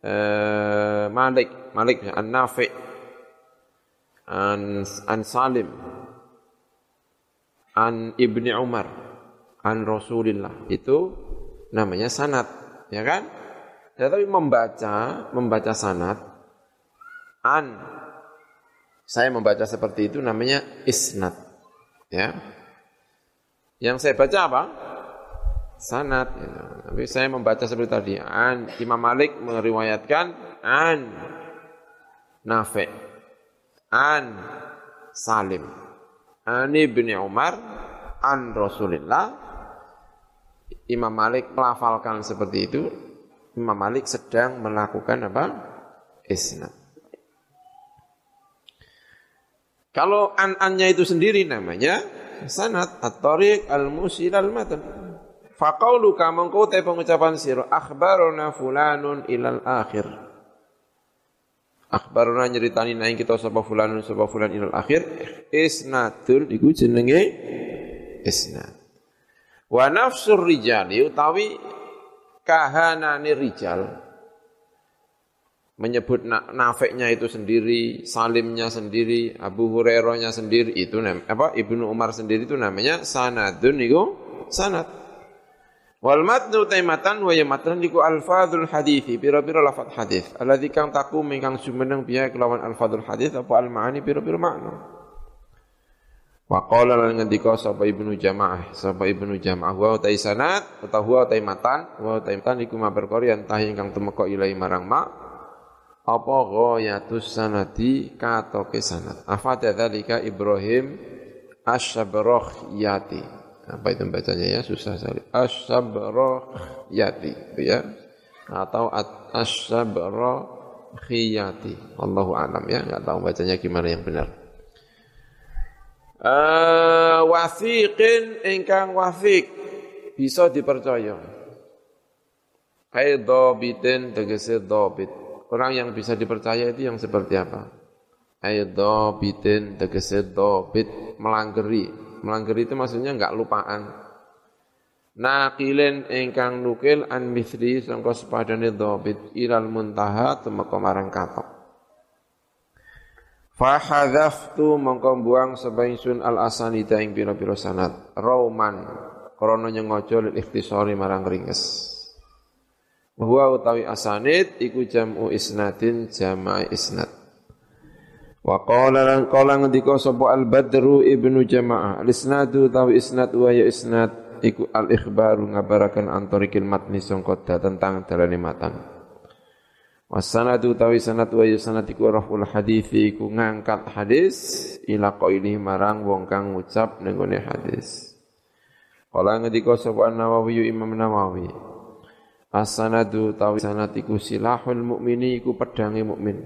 uh, Malik, Malik an Nafi, an an Salim, an Ibni Umar, an Rasulillah. Itu namanya sanad ya kan? Ya, tapi membaca, membaca sanat, an, saya membaca seperti itu namanya isnat, ya. Yang saya baca apa? Sanat. Ya. Tapi saya membaca seperti tadi, an, Imam Malik meriwayatkan an, Nafi, an, Salim, an ibni Umar, an Rasulillah, Imam Malik melafalkan seperti itu, Imam Malik sedang melakukan apa? Isnad. Kalau an-annya itu sendiri namanya sanad at-tariq al-musil al-matan. Faqaulu ka mengko te pengucapan sira akhbaruna fulanun ilal akhir. Akhbaruna nyeritani naing kita sapa fulanun sapa fulan ilal akhir isnadul iku jenenge isnad. Wa nafsur rijali utawi kahanane rijal menyebut nafiknya itu sendiri, salimnya sendiri, Abu Hurairahnya sendiri itu apa Ibnu Umar sendiri itu namanya sanadun itu sanad. Wal matnu taimatan wa yamatan iku alfadzul hadithi pira-pira lafaz hadis alladzi kang takum ingkang sumeneng biya kelawan alfadzul hadis apa al maani pira-pira makna. Wa qala lan ngendika sapa Ibnu Jamaah, sapa Ibnu Jamaah wa ta sanad utawa wa ta matan, wa ta matan iku ma perkara yen tah ingkang tumeka ilahi marang ma apa ghayatus sanati katoke sanad. Afata dzalika Ibrahim Asy-Sabrakhyati. Apa itu bacanya ya? Susah sekali. Asyabrohiyati. Ya. Atau asyabrohiyati. Allahu alam ya. Enggak tahu bacanya gimana yang benar. Uh, wasiqin ingkang wasik bisa dipercaya. Hai dobitin tegese dobit. Orang yang bisa dipercaya itu yang seperti apa? Hai dobitin tegese dobit melanggeri Melanggeri itu maksudnya enggak lupaan. Nakilin ingkang nukil an misri sangka sepadane dhabit ilal muntaha temeka marang katok. Fahadzaftu mongko buang sebaingsun al asanida ing pira-pira sanad. Rauman krana nyengaja lil ikhtisari marang ringkes. Bahwa utawi asanid iku jam'u isnadin jama'i isnad. Wa qala lan qala ngendika sapa Al Badru ibnu Jamaah al isnadu tawi isnad wa ya isnad iku al ikhbaru ngabaraken antarikil matni sangka tentang dalane matan. Wasanadu tawi sanad wa ya sanad iku raful hadis ngangkat hadis ila qaili marang wong kang ngucap ning hadis. Qala ngendika sapa Nawawi Imam Nawawi As-sanadu tawi sanad silahul mukmini iku pedange mukmin.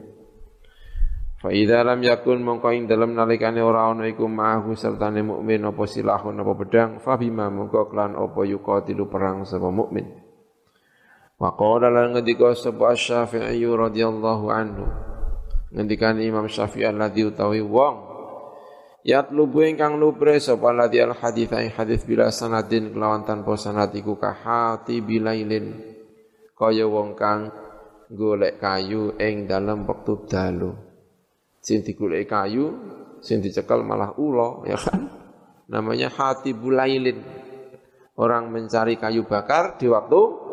Fa idza lam yakun mongko ing dalem nalikane ora ana iku ma'ahu sertane mukmin apa silahun apa pedang fa bima mongko klan apa yuqatilu perang sapa mukmin. Wa qala lan ngendika sapa Syafi'i radhiyallahu anhu. Ngendikan Imam Syafi'i alladzi utawi wong Yatlubu ingkang nubre sapa ladzi al hadits hadits bila sanadin kelawan tanpa sanad iku kahati bilailin kaya wong kang golek kayu ing dalem wektu dalu sing digoleki kayu, sing dicekel malah ulo, ya kan? Namanya hati bulailin. Orang mencari kayu bakar di waktu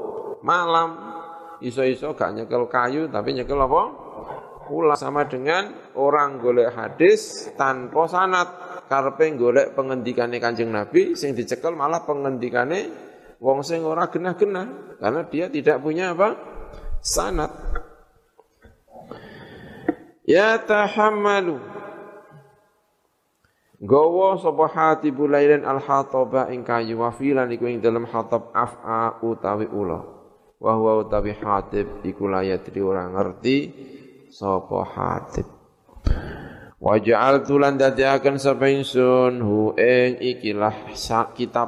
malam. Iso-iso gak nyekel kayu tapi nyekel apa? Ulah sama dengan orang golek hadis tanpa sanat. Karpe golek pengendikane Kanjeng Nabi sing dicekel malah pengendikane wong sing ora genah-genah karena dia tidak punya apa? sanat. Ya tahammalu Gawa sapa hatibul lailan al hataba ing kayu wafilan iku ing dalam hatab af'a utawi ula. Wa huwa utawi hatib iku layatri ora ngerti sapa hatib. Wa ja'altu lan dadiaken sapa ingsun hu ing ikilah kitab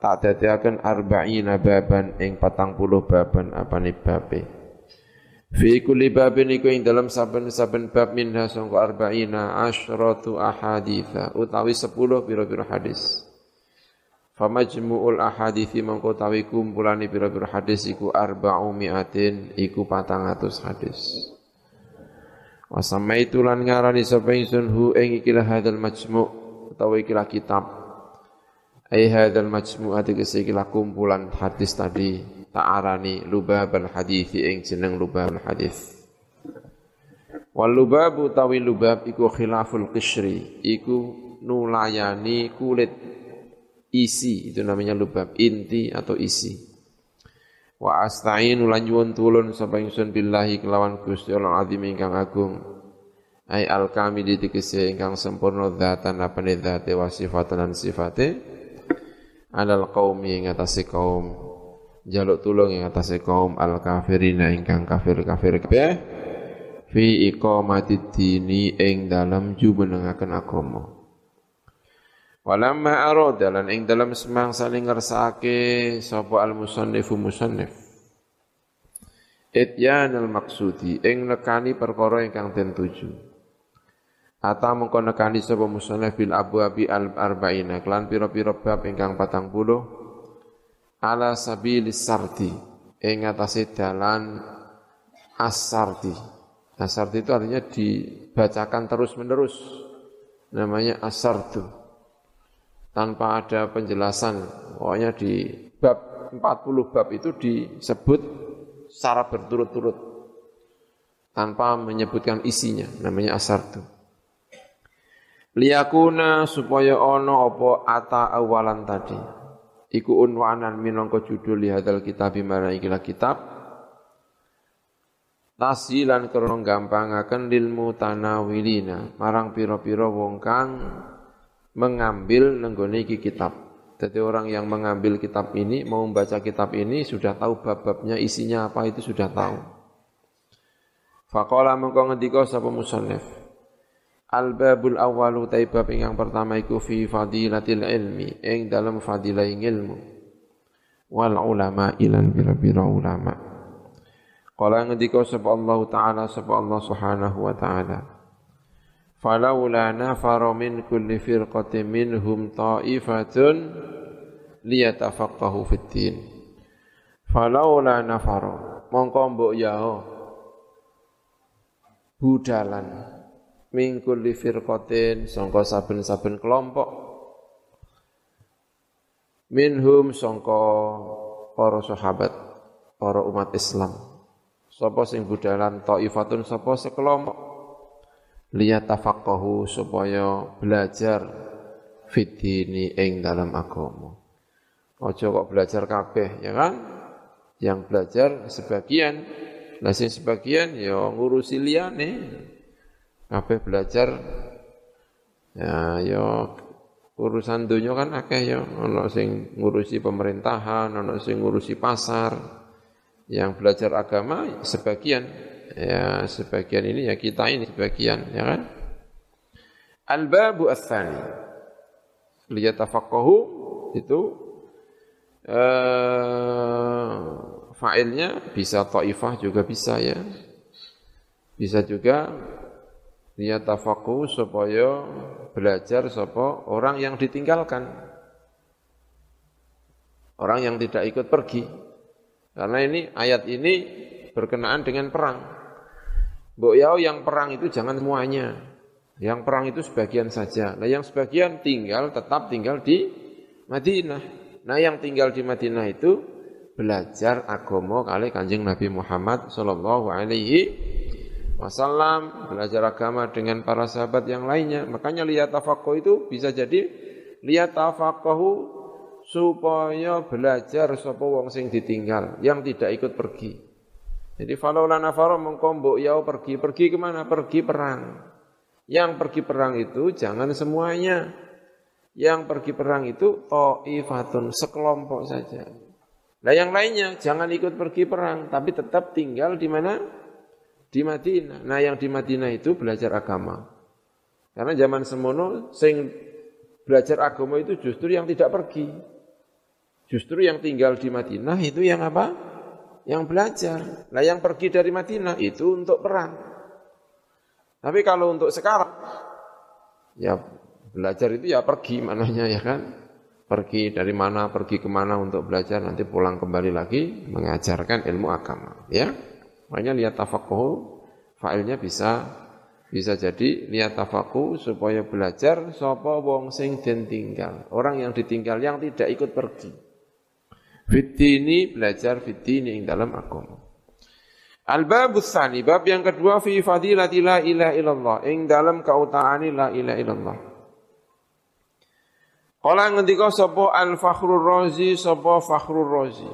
tak dadiaken arba'ina baban ing 40 baban apane babe. Fi kulli babin iku ing dalam saben-saben bab minha sangka arba'ina asyratu ahaditha utawi 10 pira-pira hadis. Famajmu'ul ahadithi mangko utawi kumpulane pira-pira hadis iku arba'u mi'atin iku 400 hadis. Wa samaitu lan ngarani sapa ingsun hu ing ikilah hadzal majmu' utawi ikilah kitab. Ai hadzal majmu' ati ikilah kumpulan hadis tadi ta'arani lubabal hadithi ing jeneng lubabal hadis wal lubabu tawi lubab iku khilaful qishri iku nulayani kulit isi itu namanya lubab inti atau isi. Wa asta'in lan nyuwun tulun sapa ingsun billahi kelawan Gusti Allah azim ingkang agung. Ai al kamil dikese ingkang sempurna dzatan apane dzate wa sifatan lan sifate. Alal qaumi ing atase kaum jaluk tulung yang atas kaum al kafirina ingkang kafir kafir kabeh. Fi iqamati dini ing dalam jumenengaken agama Walamma arada lan ing dalam semang saling ngersake sapa al musannifu musannif Ityan al maksudi ing nekani perkara ingkang den tuju Ata mengko nekani sapa musannif bil abwabi al arba'ina klan pira-pira bab ingkang 40 ala sabilis sardi ing atase dalan as-sardi. As-sardi itu artinya dibacakan terus-menerus. Namanya as-sardu. Tanpa ada penjelasan. Pokoknya di bab 40 bab itu disebut secara berturut-turut tanpa menyebutkan isinya namanya as-sardu. Liyakuna supaya ono opo ata awalan tadi iku unwanan minangka judul li hadzal kitab marang ikilah kitab tasilan krana gampangaken lil mutanawilina marang pira-pira wong kang mengambil nenggone iki kitab Jadi orang yang mengambil kitab ini, mau membaca kitab ini, sudah tahu bab-babnya, isinya apa itu sudah tahu. Faqala mengko ngendika sapa musannif. Al-babul awwalu taibab yang pertama iku fi fadilatil ilmi, ing dalam fadilah ilmu. Wal ulama ilan bira-bira ulama. Qala ngendika sapa Allah taala sapa Allah Subhanahu wa taala. Falaula nafara min kulli firqatin minhum ta'ifatun liyatafaqahu fid din. Falaula nafara. Mongko mbok yao budalan. Min kulli firqatin sangka saben-saben kelompok. Minhum sangka para sahabat para umat Islam. Sapa sing budalan taifatun sapa sekelompok liyatafaqahu supaya belajar fitini ing dalam agama. Ojo kok belajar kabeh, ya kan? Yang belajar sebagian, lah sing sebagian ya ngurusi liyane. Kabeh belajar ya ya urusan dunia kan akeh ya ana sing ngurusi pemerintahan, ana sing ngurusi pasar. Yang belajar agama sebagian ya sebagian ini ya kita ini sebagian ya kan? Al-babu ats-tsani liyatafaqahu itu uh, fa'ilnya bisa taifah juga bisa ya. Bisa juga liyatafaqahu supaya belajar sapa orang yang ditinggalkan. Orang yang tidak ikut pergi. Karena ini ayat ini berkenaan dengan perang Mbok Yao yang perang itu jangan semuanya. Yang perang itu sebagian saja. Nah yang sebagian tinggal, tetap tinggal di Madinah. Nah yang tinggal di Madinah itu belajar agama kali kanjeng Nabi Muhammad Sallallahu Alaihi Wasallam, belajar agama dengan para sahabat yang lainnya. Makanya lihat tafakoh itu bisa jadi lihat tafakohu supaya belajar sapa wong sing ditinggal, yang tidak ikut pergi. Jadi falaula nafaro mengkombo yau pergi. Pergi ke mana? Pergi perang. Yang pergi perang itu jangan semuanya. Yang pergi perang itu ta'ifatun, sekelompok saja. Nah yang lainnya jangan ikut pergi perang, tapi tetap tinggal di mana? Di Madinah. Nah yang di Madinah itu belajar agama. Karena zaman semono sing belajar agama itu justru yang tidak pergi. Justru yang tinggal di Madinah itu yang apa? Yang belajar. Nah yang pergi dari Madinah itu untuk perang. Tapi kalau untuk sekarang, ya belajar itu ya pergi mananya ya kan. Pergi dari mana, pergi ke mana untuk belajar, nanti pulang kembali lagi mengajarkan ilmu agama. Ya, makanya lihat tafakuh, failnya bisa bisa jadi lihat tafakuh supaya belajar sopo wong sing den tinggal. Orang yang ditinggal yang tidak ikut pergi. Fitini belajar fitini yang dalam agama. Al-babus tsani bab yang kedua fi fadilati la ilaha illallah ing dalam keutamaan la ilaha illallah. Kala ngendika sapa Al-Fakhrur Razi sapa Fakhrur Razi.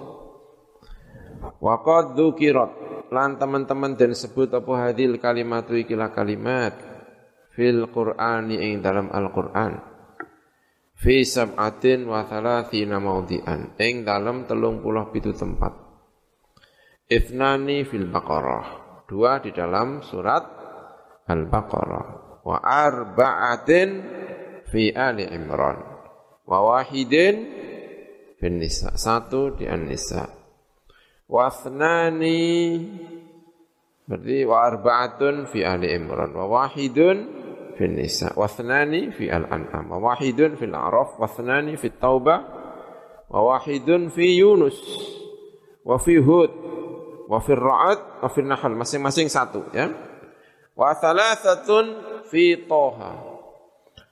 Wa qad dzukirat lan teman-teman dan sebut apa hadil kalimatu ikilah kalimat fil Qur'ani ing dalam Al-Qur'an fi sab'atin wa thalathina mawdi'an. Ing dalem 37 tempat. Ithnani fil Baqarah. Dua di dalam surat Al-Baqarah. Wa arba'atin fi Ali Imran. Wa wahidin fin Nisa. Satu di An-Nisa. Wa thnani berarti wa arba'atun fi Ali Imran. Wa wahidun fil nisa wa thnani fi al an'am wa wahidun fil araf wa thnani tauba, taubah wa wahidun fi yunus wa fi hud wa fi ra'ad wa fi nahl masing-masing satu ya wa thalathatun fi Taha.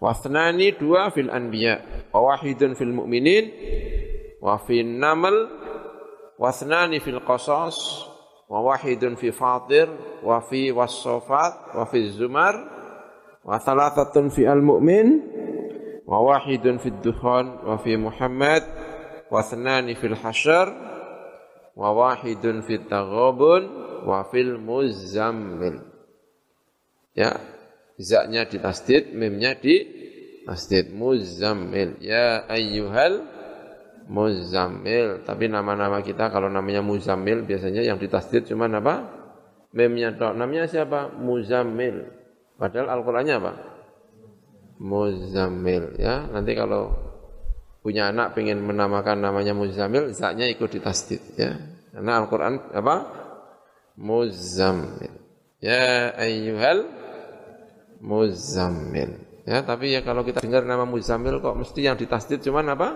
wa thnani dua fil anbiya wa wahidun fil mu'minin wa fi namal wa thnani fil qasas wa wahidun fi fatir wa fi wasofat wa fi zumar wa thalathatun fi al-mu'min wa wahidun fi dukhan wa fi Muhammad wa thnani fil hasyar wa wahidun fi taghabun wa fil muzammil ya zaknya di tasdid mimnya di tasdid muzammil ya ayyuhal Muzammil. Tapi nama-nama kita kalau namanya Muzammil biasanya yang ditasdid cuma apa? Memnya tok. Namanya siapa? Muzammil. Padahal Al-Qur'annya apa? Muzammil ya. Nanti kalau punya anak pengen menamakan namanya Muzammil, zaknya ikut ditasdid ya. Karena Al-Qur'an apa? Muzammil. Ya ayyuhal Muzammil. Ya, tapi ya kalau kita dengar nama Muzammil kok mesti yang ditasdid cuman apa?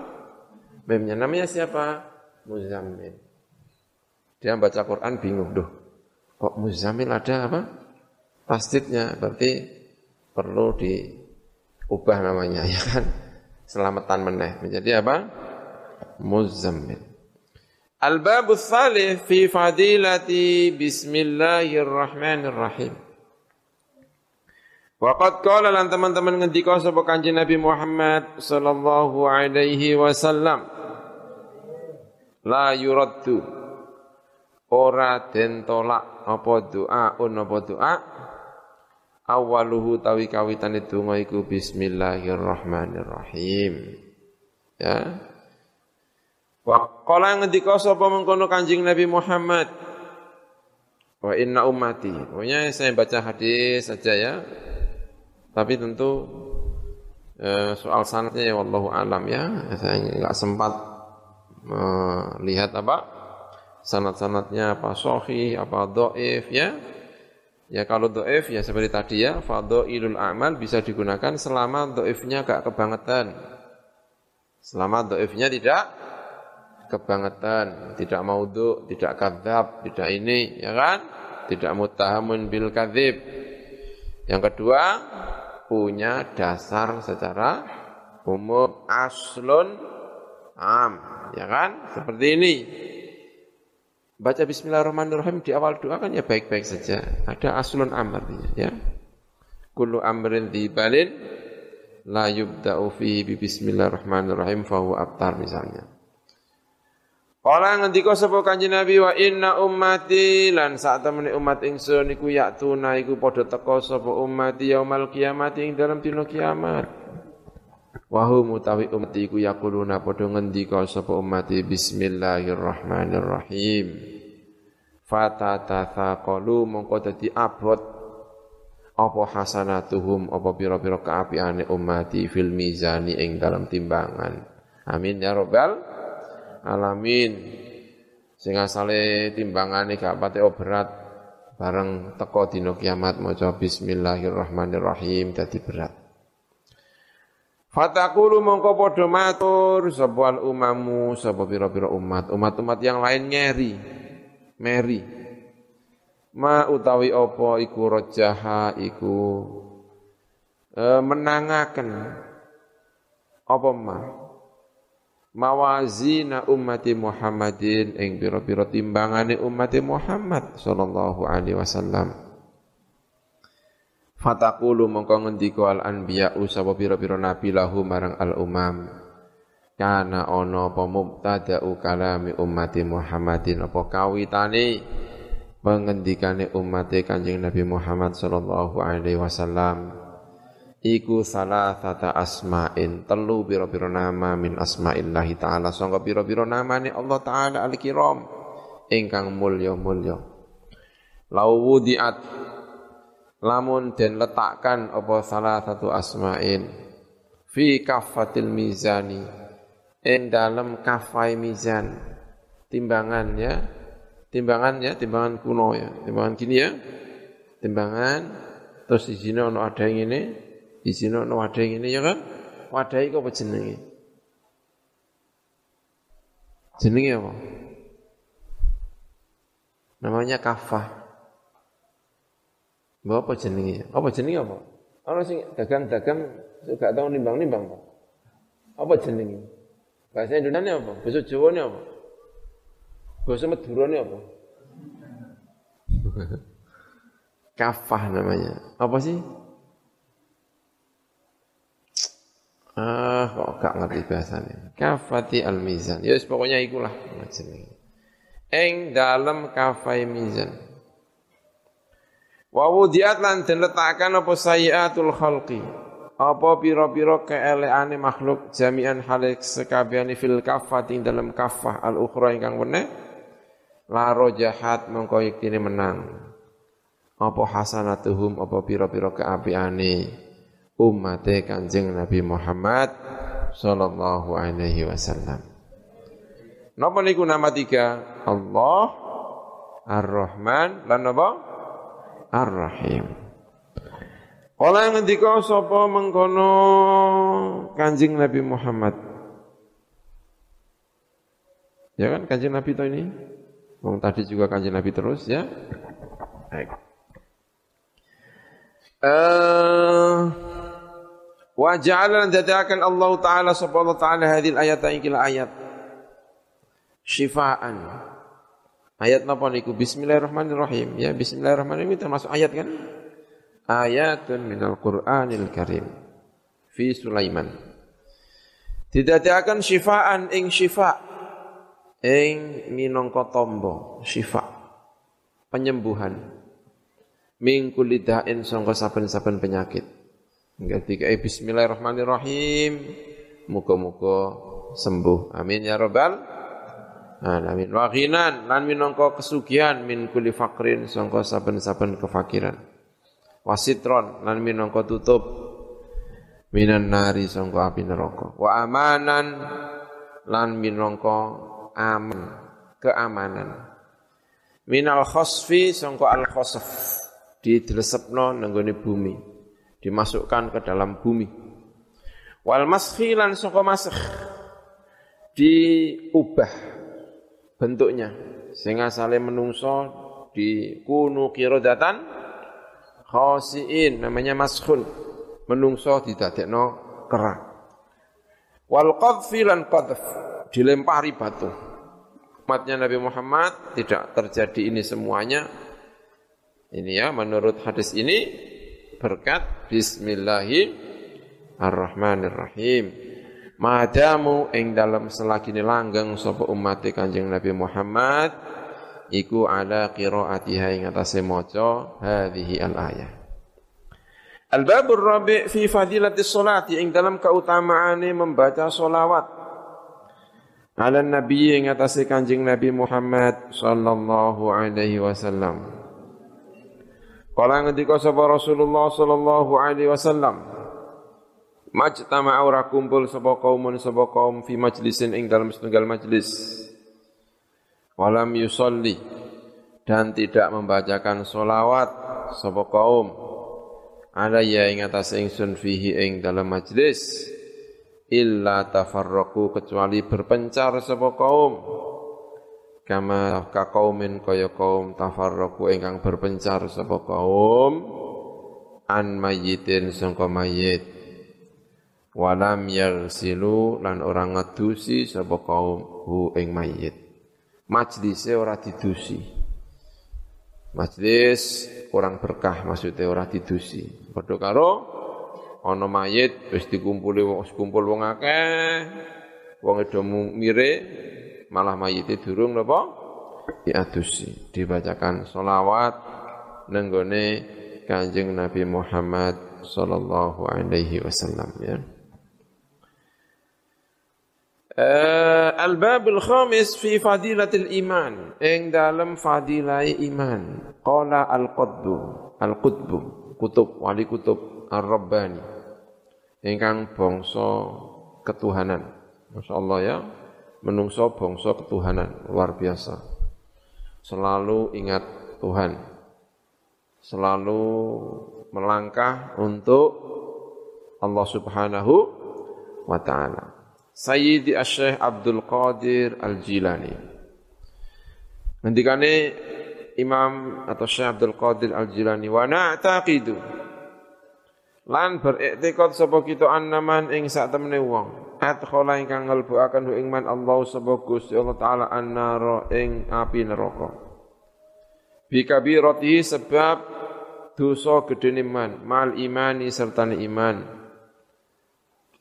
Memnya namanya siapa? Muzammil. Dia baca Quran bingung, doh. Kok Muzammil ada apa? Tasdidnya berarti perlu diubah namanya (laughs) ya kan? Selamatan meneh. Menjadi apa? Muzammil. Al-babu tsalits fi fadilati bismillahirrahmanirrahim. Waqad qala lan teman-teman ngendika sapa Kanjeng Nabi Muhammad sallallahu alaihi wasallam la yuraddu ora den tolak apa doa un apa doa awaluhu tawi kawitane donga iku bismillahirrahmanirrahim. Ya. Wa qala ngendika sapa mengkono Kanjeng Nabi Muhammad? Wa inna ummati. Pokoknya saya baca hadis saja ya. Tapi tentu eh, soal sanatnya ya wallahu alam ya. Saya enggak sempat melihat apa sanat-sanatnya apa sohi, apa doif ya. Ya kalau doif ya seperti tadi ya, ilul amal bisa digunakan selama doifnya gak kebangetan. Selama doifnya tidak kebangetan, tidak maudhu, tidak kadzab, tidak ini, ya kan? Tidak mutahamun bil kadzib. Yang kedua, punya dasar secara umum aslun am ya kan seperti ini baca bismillahirrahmanirrahim di awal doa kan ya baik-baik saja ada aslun am artinya ya kullu amrin balin la yubda'u fihi bi bismillahirrahmanirrahim fahu abtar misalnya Kala ngendika sapa Kanjeng Nabi wa inna ummati lan sak temene umat ingsun iku yaktuna iku padha teka sapa ummati yaumal kiamat ing dalam dina kiamat. Wa hum mutawi ummati iku yaquluna padha ngendika sapa ummati bismillahirrahmanirrahim. Fatatathaqalu mongko dadi abot. Apa hasanatuhum apa pira-pira kaapiane ummati fil mizani ing dalam timbangan. Amin ya rabbal alamin. Sing asale timbangane gak pate berat. Bareng teko dina kiamat maca bismillahirrahmanirrahim dadi berat. Fatakulu mongko padha matur sapa umamu sapa pira-pira umat. Umat-umat yang lain ngeri meri ma utawi apa iku rojaha iku? E, menangaken. Apa ma? Mawazina ummati Muhammadin ing pira-pira timbangane ummati Muhammad sallallahu alaihi wasallam. Fatakulu mongko ngendika al anbiya usapa pira-pira nabi lahu marang al umam kana ana apa mubtada'u kalami ummati Muhammadin. Apa kawitane pengendikane umat Kanjeng Nabi Muhammad sallallahu alaihi wasallam? Iku salah tata asma'in telu biro-biro nama min asma'illahi ta'ala. Sangka biro-biro namane Allah ta'ala al-kiram ingkang mulya-mulya. Lau wudiat lamun den letakkan apa salah satu asma'in fi kafatil mizani ing dalam kafai mizan timbangan ya timbangan ya timbangan kuno ya timbangan gini ya timbangan terus di sini ono ada yang ini di sini ono wadah ini ya kan? Itu apa jenenge? Jenenge apa? Namanya kafah. Mbak apa jenenge? Apa jenenge apa? Orang sing dagang-dagang gak tahu nimbang-nimbang. Apa jenenge? Bahasa Indonesia apa? Bahasa Jawa ini apa? Bahasa Madura ini apa? (laughs) Kafah namanya. Apa sih? Ah, kok gak ngerti bahasanya. Kafati al-mizan. Ya pokoknya ikulah. Eng dalam kafai mizan. Wa wudiat lan letakkan apa sayiatul khalqi. Apa pira-pira keeleane makhluk jami'an halik sekabehane fil kaffah ing dalam kafah al ukhra ingkang weneh? Laro jahat mongko yektine menang. Apa hasanatuhum apa pira-pira keapiane? Ummate Kanjeng Nabi Muhammad sallallahu alaihi wasallam. Napa niku nama tiga? Allah Ar-Rahman lan napa? Ar-Rahim Kala ngendika sapa mengkono Kanjeng Nabi Muhammad. Ya kan Kanjeng Nabi to ini? Wong tadi juga Kanjeng Nabi terus ya. Baik. Uh, wa ja'ala dadakan Allah taala subhanahu taala hadhil ayat ing ayat syifaan. Ayat napa niku? Bismillahirrahmanirrahim. Ya, bismillahirrahmanirrahim termasuk ayat kan? Ayatun minal Qur'anil Karim fi Sulaiman. Didadekaken syifaan ing syifa ing minangka tombo syifa penyembuhan min kulli da'in sangka saben-saben penyakit. Ketika bismillahirrahmanirrahim muga-muga sembuh. Amin ya rabbal alamin. Wa ghinan lan minangka kesugihan min kulli faqrin sangka saben-saben kefakiran wasitron lan minangka tutup. Minan nari sangka api neraka. Wa amanan lan minangka aman keamanan. Minal khosfi sangka al khosf. Didelesepno nenggone bumi. Dimasukkan ke dalam bumi. Wal maskhi lan sangka masakh diubah bentuknya. Sehingga saling menungso di kunu kirodatan khasiin namanya maskhun. Menungso didadekno kerak. Wal qadfi lan qadf dilempari batu. Umatnya Nabi Muhammad tidak terjadi ini semuanya. Ini ya menurut hadis ini berkat bismillahirrahmanirrahim. Madamu ing dalam selagi langgeng sapa umat Kanjeng Nabi Muhammad iku ala qiraatiha ing atase maca hadhihi al ayah Al babur rabi' fi fadilatis salati ing dalam keutamaane membaca solawat ala nabi ing atase kanjeng Nabi Muhammad sallallahu alaihi wasallam. Kala ngendika sapa Rasulullah sallallahu alaihi wasallam Majtama'a ora kumpul sapa kaumun sapa kaum fi majlisin ing dalam setunggal majlis walam yusolli. Dan tidak membacakan solawat sapa kaum. Ya ing atas ingsun fihi ing dalam majlis. Illa tafarraqu kecuali berpencar sapa kaum. Kama ka kaumin kaya kaum tafarraqu ingkang berpencar sapa kaum. An mayyitin sangka mayit. Walam yaghsilu lan orang ngedusi sapa kaum hu ing mayit majlisnya ora didusi. Majlis kurang berkah maksudnya ora didusi. Padha karo ana mayit wis dikumpuli wong kumpul wong akeh, wong edo mire malah mayite durung napa diadusi, dibacakan selawat nenggone Kanjeng Nabi Muhammad sallallahu alaihi wasallam ya. Uh, Al-babul khamis fi fadilatil iman. Ing dalam fadilai iman. Qala al-qutbu. Al-qutbu. Kutub, wali kutub. Ar-Rabbani. Ingkang bangsa ketuhanan. Masya Allah ya. Menungso bangsa ketuhanan. Luar biasa. Selalu ingat Tuhan. Selalu melangkah untuk Allah subhanahu wa ta'ala. Sayyidi Asy-Syaikh Abdul Qadir Al-Jilani. Ngendikane Imam atau Syekh Abdul Qadir Al-Jilani wa na'taqidu. Lan beriktikad sapa kita annaman ing sak temene wong. Adkhala ingkang ngelbuaken ing man Allah sapa Gusti Allah taala annara ing api neraka. Bi kabirati sebab dosa gedene man mal imani serta iman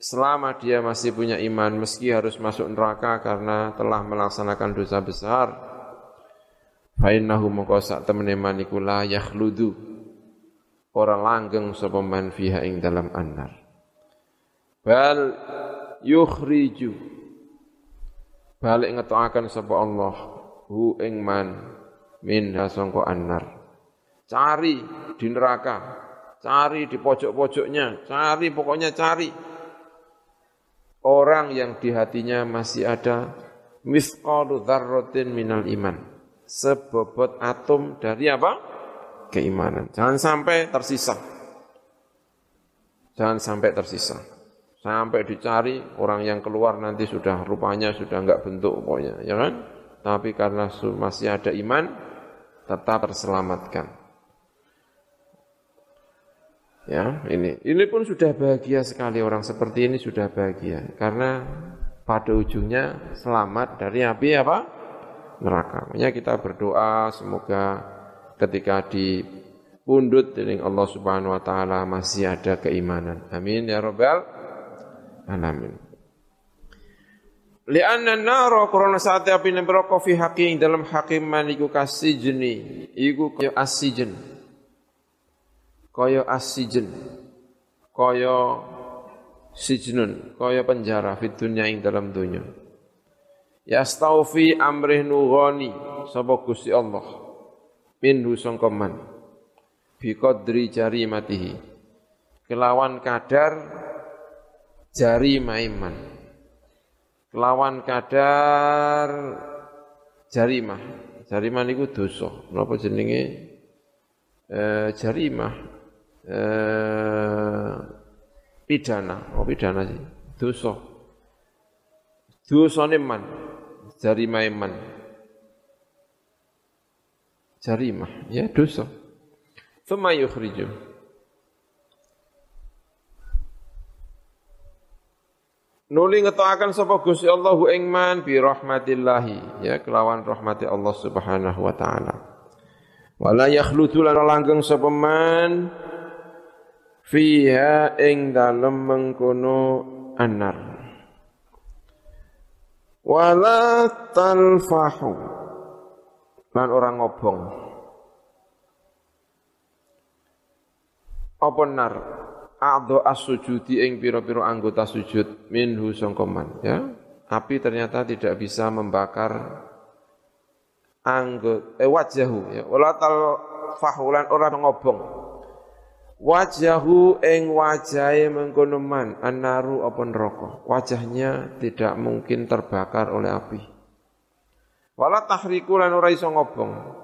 selama dia masih punya iman meski harus masuk neraka karena telah melaksanakan dosa besar. Fa innahu mongko sak temene maniku la yakhludu. Ora langgeng sapa man fiha ing dalam annar. Bal yukhriju. Balik ngetokaken sapa Allah hu ing man min hasangka annar. Cari di neraka cari di pojok-pojoknya cari pokoknya cari orang yang di hatinya masih ada misqalu dzarratin minal iman. Sebobot atom dari apa? Keimanan. Jangan sampai tersisa. Jangan sampai tersisa. Sampai dicari orang yang keluar nanti sudah rupanya sudah enggak bentuk pokoknya, ya kan? Tapi karena masih ada iman, tetap terselamatkan. Ya, ini ini pun sudah bahagia sekali orang seperti ini sudah bahagia karena pada ujungnya selamat dari api apa? neraka. Makanya kita berdoa semoga ketika di pundut dari Allah Subhanahu wa taala masih ada keimanan. Amin ya rabbal alamin. Lianna naro korona saat api neraka fi hakim dalam hakim maniku kasijni iku asijen kaya asijen kaya sijnun. Kaya penjara fit dunya ing dalam dunya. Yastaufi amrih nughani. Sapa Gusti Allah? Minhu sangka man? Bi qadri jarimatihi kelawan kadar jari maiman kelawan kadar jarimah jarimah niku dosa. Napa jenenge? Eh, jarimah eh, pidana. Oh pidana sih. Dosa. Dosane man. Jarimah man. Jarimah ya dosa. Thumma yukhrijuh Nuli ngetoakan sapa Gusti Allah ing man? Bi rahmatillahi. Ya kelawan rahmati Allah Subhanahu wa taala. Wala yakhlutu lan langgeng sapa man fiha ing dalem mengkono anar. Wala talfahu lan orang ngobong. Apa nar? a'dha as-sujudi ing pira-pira anggota sujud minhu sangkoman ya api ternyata tidak bisa membakar anggota eh, wajahu ya wala tal fahulan ora ngobong wajahu ing wajahe mengkono man annaru apa neraka wajahnya tidak mungkin terbakar oleh api wala tahriku lan ora iso ngobong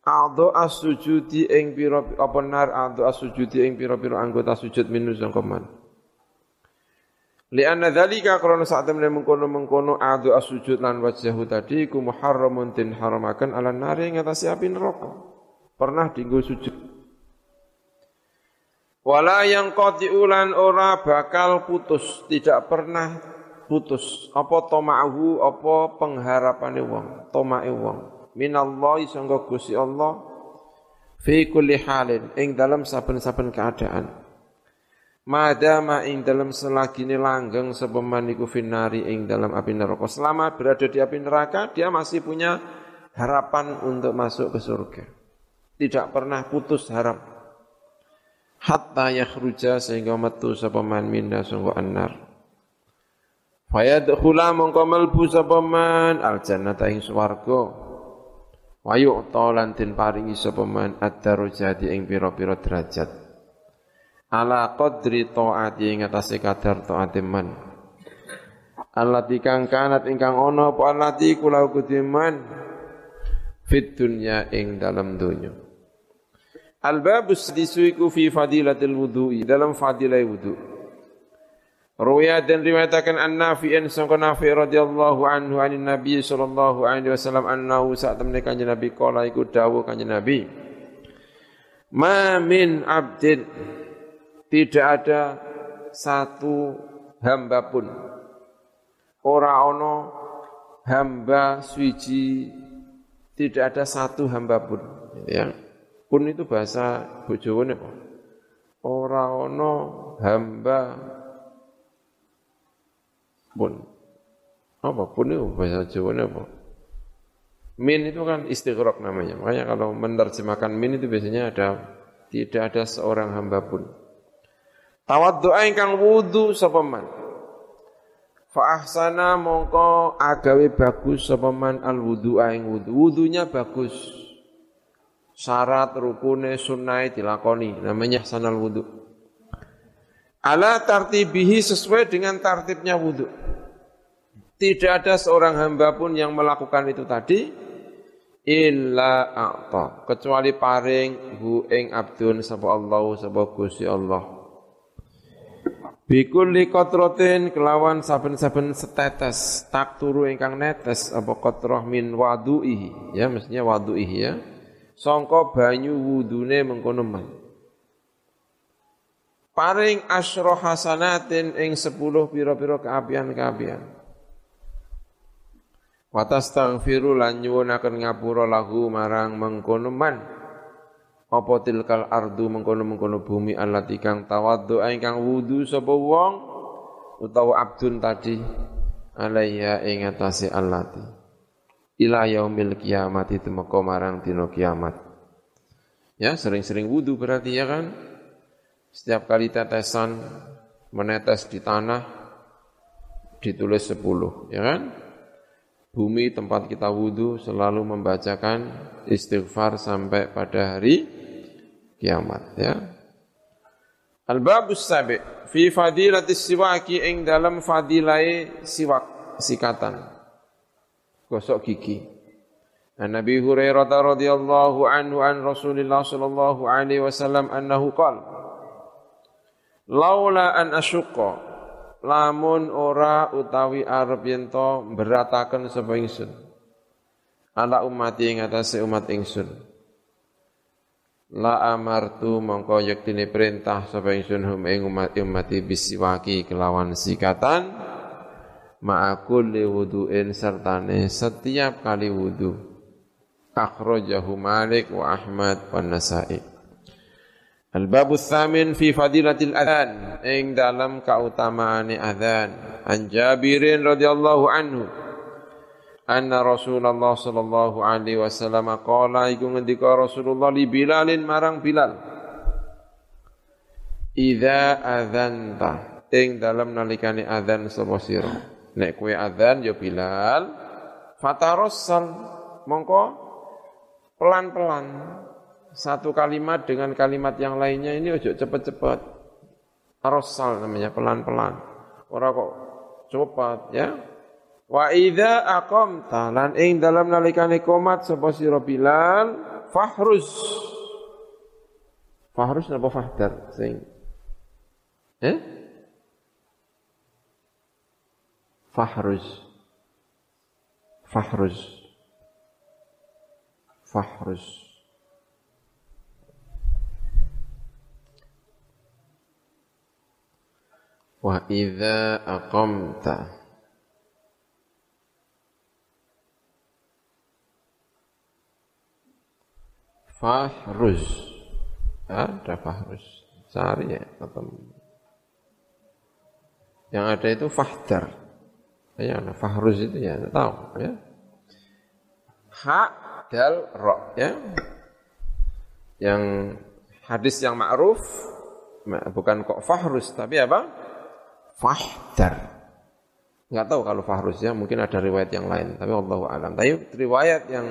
A'dha as-sujudi ing pira apa nar a'dha as-sujudi ing pira-pira anggota sujud minu sangkoman. Lianna dzalika karena saat temene mengkono-mengkono a'dha as-sujud lan wajhahu tadi ku muharramun tin haramakan ala nari ngatasi api neraka. Pernah dinggo sujud. Wala yang ulan ora bakal putus, tidak pernah putus. Apa toma'ahu, apa pengharapane wong, tomae wong. Minallahi sangga Gusti Allah fi kulli halin ing dalam saben-saben keadaan. Madama ing dalam selagine langgeng sepeman iku finari ing dalam api neraka. Selama berada di api neraka dia masih punya harapan untuk masuk ke surga. Tidak pernah putus harap hatta yakhruja sehingga metu sapa man minna sangga annar. Fayadkhula mongko melbu sapa man al jannata ing swarga. Wa yu'ta lan den paringi sapa man ad-darajati ing pira-pira derajat. Ala qadri taati ing atase kadar taate man. Allati kang kanat ingkang ana apa allati kula kudiman fit dunya ing dalam dunya al babus disuiku fi fadilatil wudu'i dalam fadilah wudu' Ruya dan riwayatakan an Nafi'in sangka Nafi radhiyallahu anhu anin Nabi sallallahu alaihi wasallam annahu saat temne kanjeng Nabi kala iku dawuh kanjeng Nabi Ma min abdin tidak ada satu hamba pun. Ora ono hamba suci tidak ada satu hamba pun. Ya pun itu bahasa bojowane apa ora ono hamba pun. Apa pun itu bahasa Jawa apa? Min itu kan istighraq namanya. Makanya kalau menerjemahkan min itu biasanya ada tidak ada seorang hamba pun. Tawaddu'a ingkang wudu sapa man. Fa ahsana mongko agawe bagus sapa man al wudu'a ing wudu. Wudunya bagus. Syarat rukune sunnah dilakoni namanya sanal wudu. Ala tartibihi sesuai dengan tartibnya wudu. Tidak ada seorang hamba pun yang melakukan itu tadi illa a'ta kecuali paring hu ing abdun sapa Allah sapa Gusti Allah. Bikulli kotrotin kelawan saben-saben setetes tak turu ingkang netes apa kotroh min wadu'ihi ya mestinya wadu'ihi ya songko banyu wudune mengkono man paring asyra hasanatin ing sepuluh pira-pira keapian-keapian. Wa tastaghfiru lan nyuwunaken ngapura lahu marang mengkono man apa tilkal ardu mengkono-mengkono bumi allati kang tawaddu ingkang wudu sapa wong utawa abdun tadi alaiya ing atase allati ila yaumil kiamati temeka marang dina kiamat. Ya sering-sering wudu berarti ya kan? Setiap kali tetesan menetes di tanah ditulis sepuluh ya kan? Bumi tempat kita wudu selalu membacakan istighfar sampai pada hari kiamat ya. Al-babus sabi fi fadilatis siwaki ing dalam fadilai siwak sikatan gosok gigi. An Nabi Hurairah radhiyallahu anhu an Rasulillah sallallahu alaihi wasallam annahu qala Laula an asyqa. Lamun ora utawi arep yen to berataken sapa ingsun. Ala umat ing atase umat ingsun. La amartu mongko yektine perintah sapa ingsun hum ing umat umati bisiwaki kelawan sikatan ma'akul li wudu'in sertane. Setiap kali wudu akhrajahu Malik wa Ahmad wa Nasa'i. Al-babu tsamin fi fadilatil adhan ing dalam kautamaane adzan an Jabirin radhiyallahu anhu anna Rasulullah sallallahu alaihi wasallam qala iku ngendika Rasulullah li Bilalin marang Bilal. Idza adzanta ing dalam nalikane adzan sapa sira nek kowe adzan ya Bilal. Fatarassal mongko pelan-pelan. Satu kalimat dengan kalimat yang lainnya ini ojo cepet-cepet. Arosal namanya pelan-pelan. Ora kok cepat ya. Wa idza aqamta lan ing dalam nalikane komat sapa sira Bilal? Fahruz. Fahruz napa fahdar sing? Eh? Fahruz. Fahruz. Fahruz. Wa idza aqamta Fahruz. Ada Fahruz. Cari ya ketemu. Yang ada itu Fahdar. Ya, Fahruz itu ya, tahu ya. Ha dal ro ya. Yang hadis yang ma'ruf bukan kok Fahruz tapi apa? Fahdar. Enggak tahu kalau Fahruz ya, mungkin ada riwayat yang lain, tapi Allah alam. Tapi riwayat yang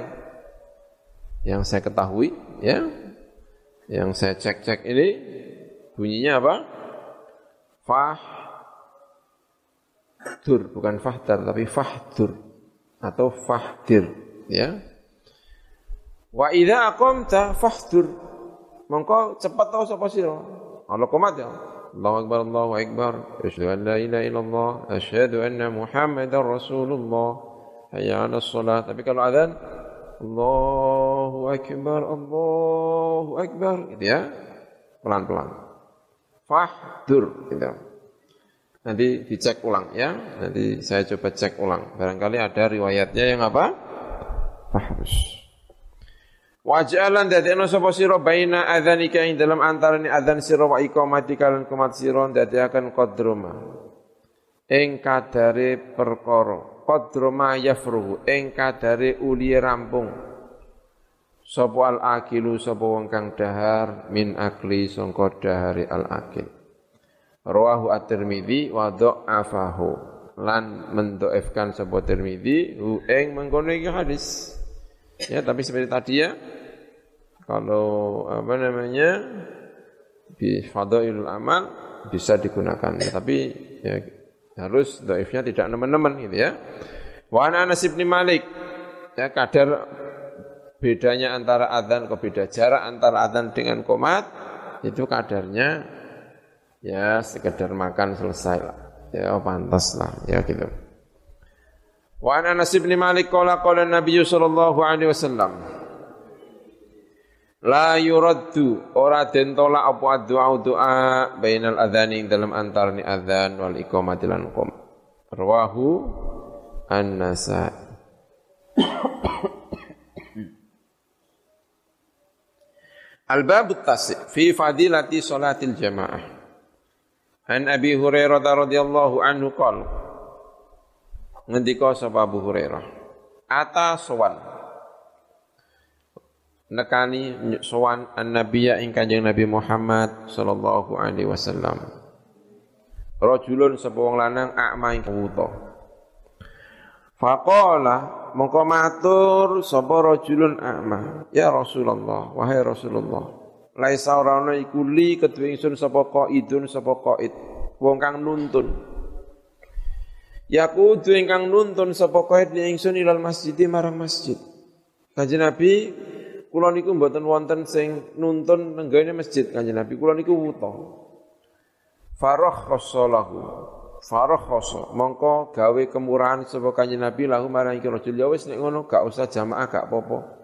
yang saya ketahui ya yang saya cek-cek ini bunyinya apa fahdur bukan fahdar tapi fahdur atau fahdir ya. Wa idza aqamta fahdur mongko cepat tau sapa sira. Allah komat ya. Allahu akbar Allahu akbar. Asyhadu an la ilaha illallah asyhadu anna muhammadar rasulullah. Hayya 'alas shalah. Tapi kalau azan Allahu Akbar, Allahu Akbar, gitu ya. Pelan-pelan. Fahdur, gitu. Nanti dicek ulang ya. Nanti saya coba cek ulang. Barangkali ada riwayatnya yang apa? Fahrus. Wajalan dadekno sapa sira baina adzanika ing dalam antarane adzan sira wa iqamati kalan kumat sira dadekaken qadruma. Ing kadare perkara ma yafruhu ing kadare uliye rampung sapa al akilu sapa wong kang dahar min akli sangka dahare al akil Rawahu At-Tirmidzi wa dha'afahu lan mendoefkan sebuah Tirmidzi hu ing mengkono hadis. Ya, tapi seperti tadi ya kalau apa namanya di fadailul amal bisa digunakan. Ya, tapi ya, harus doifnya tidak nemen-nemen gitu ya. Wa Anas bin Malik ya kadar bedanya antara adzan ke beda jarak antara adzan dengan komat itu kadarnya ya sekedar makan selesai lah. Ya pantas lah ya gitu. Wa Anas bin Malik qala qala Nabi sallallahu alaihi wasallam La yuraddu ora den tolak apa doa doa bainal adzani dalam antarane adzan wal iqamati lan qom. Rawahu An-Nasai. Al-bab tasi fi fadilati salatil jamaah. An Abi Hurairah radhiyallahu anhu qala Ngendika sapa Abu Hurairah Ata sowan nekani sowan an-nabiyya ing Kanjeng Nabi Muhammad sallallahu alaihi wasallam. Rajulun sapa wong lanang akma ing wuta. Faqala mongko matur sapa rajulun akma, ya Rasulullah, wahai Rasulullah. Laisa ora ana iku li kedue ingsun sapa qaidun sapa qaid, wong kang nuntun. Ya kudu ingkang nuntun sapa qaid ingsun ilal masjid marang masjid. Kanjeng Nabi kula niku mboten wonten sing nuntun nenggane masjid Kanjeng Nabi. Kula niku wuta. Farah khosolahu. Farah khoso. Mongko gawe kemurahan sapa Kanjeng Nabi lahu marang iki rajul ya wis nek ngono gak usah jamaah gak apa-apa.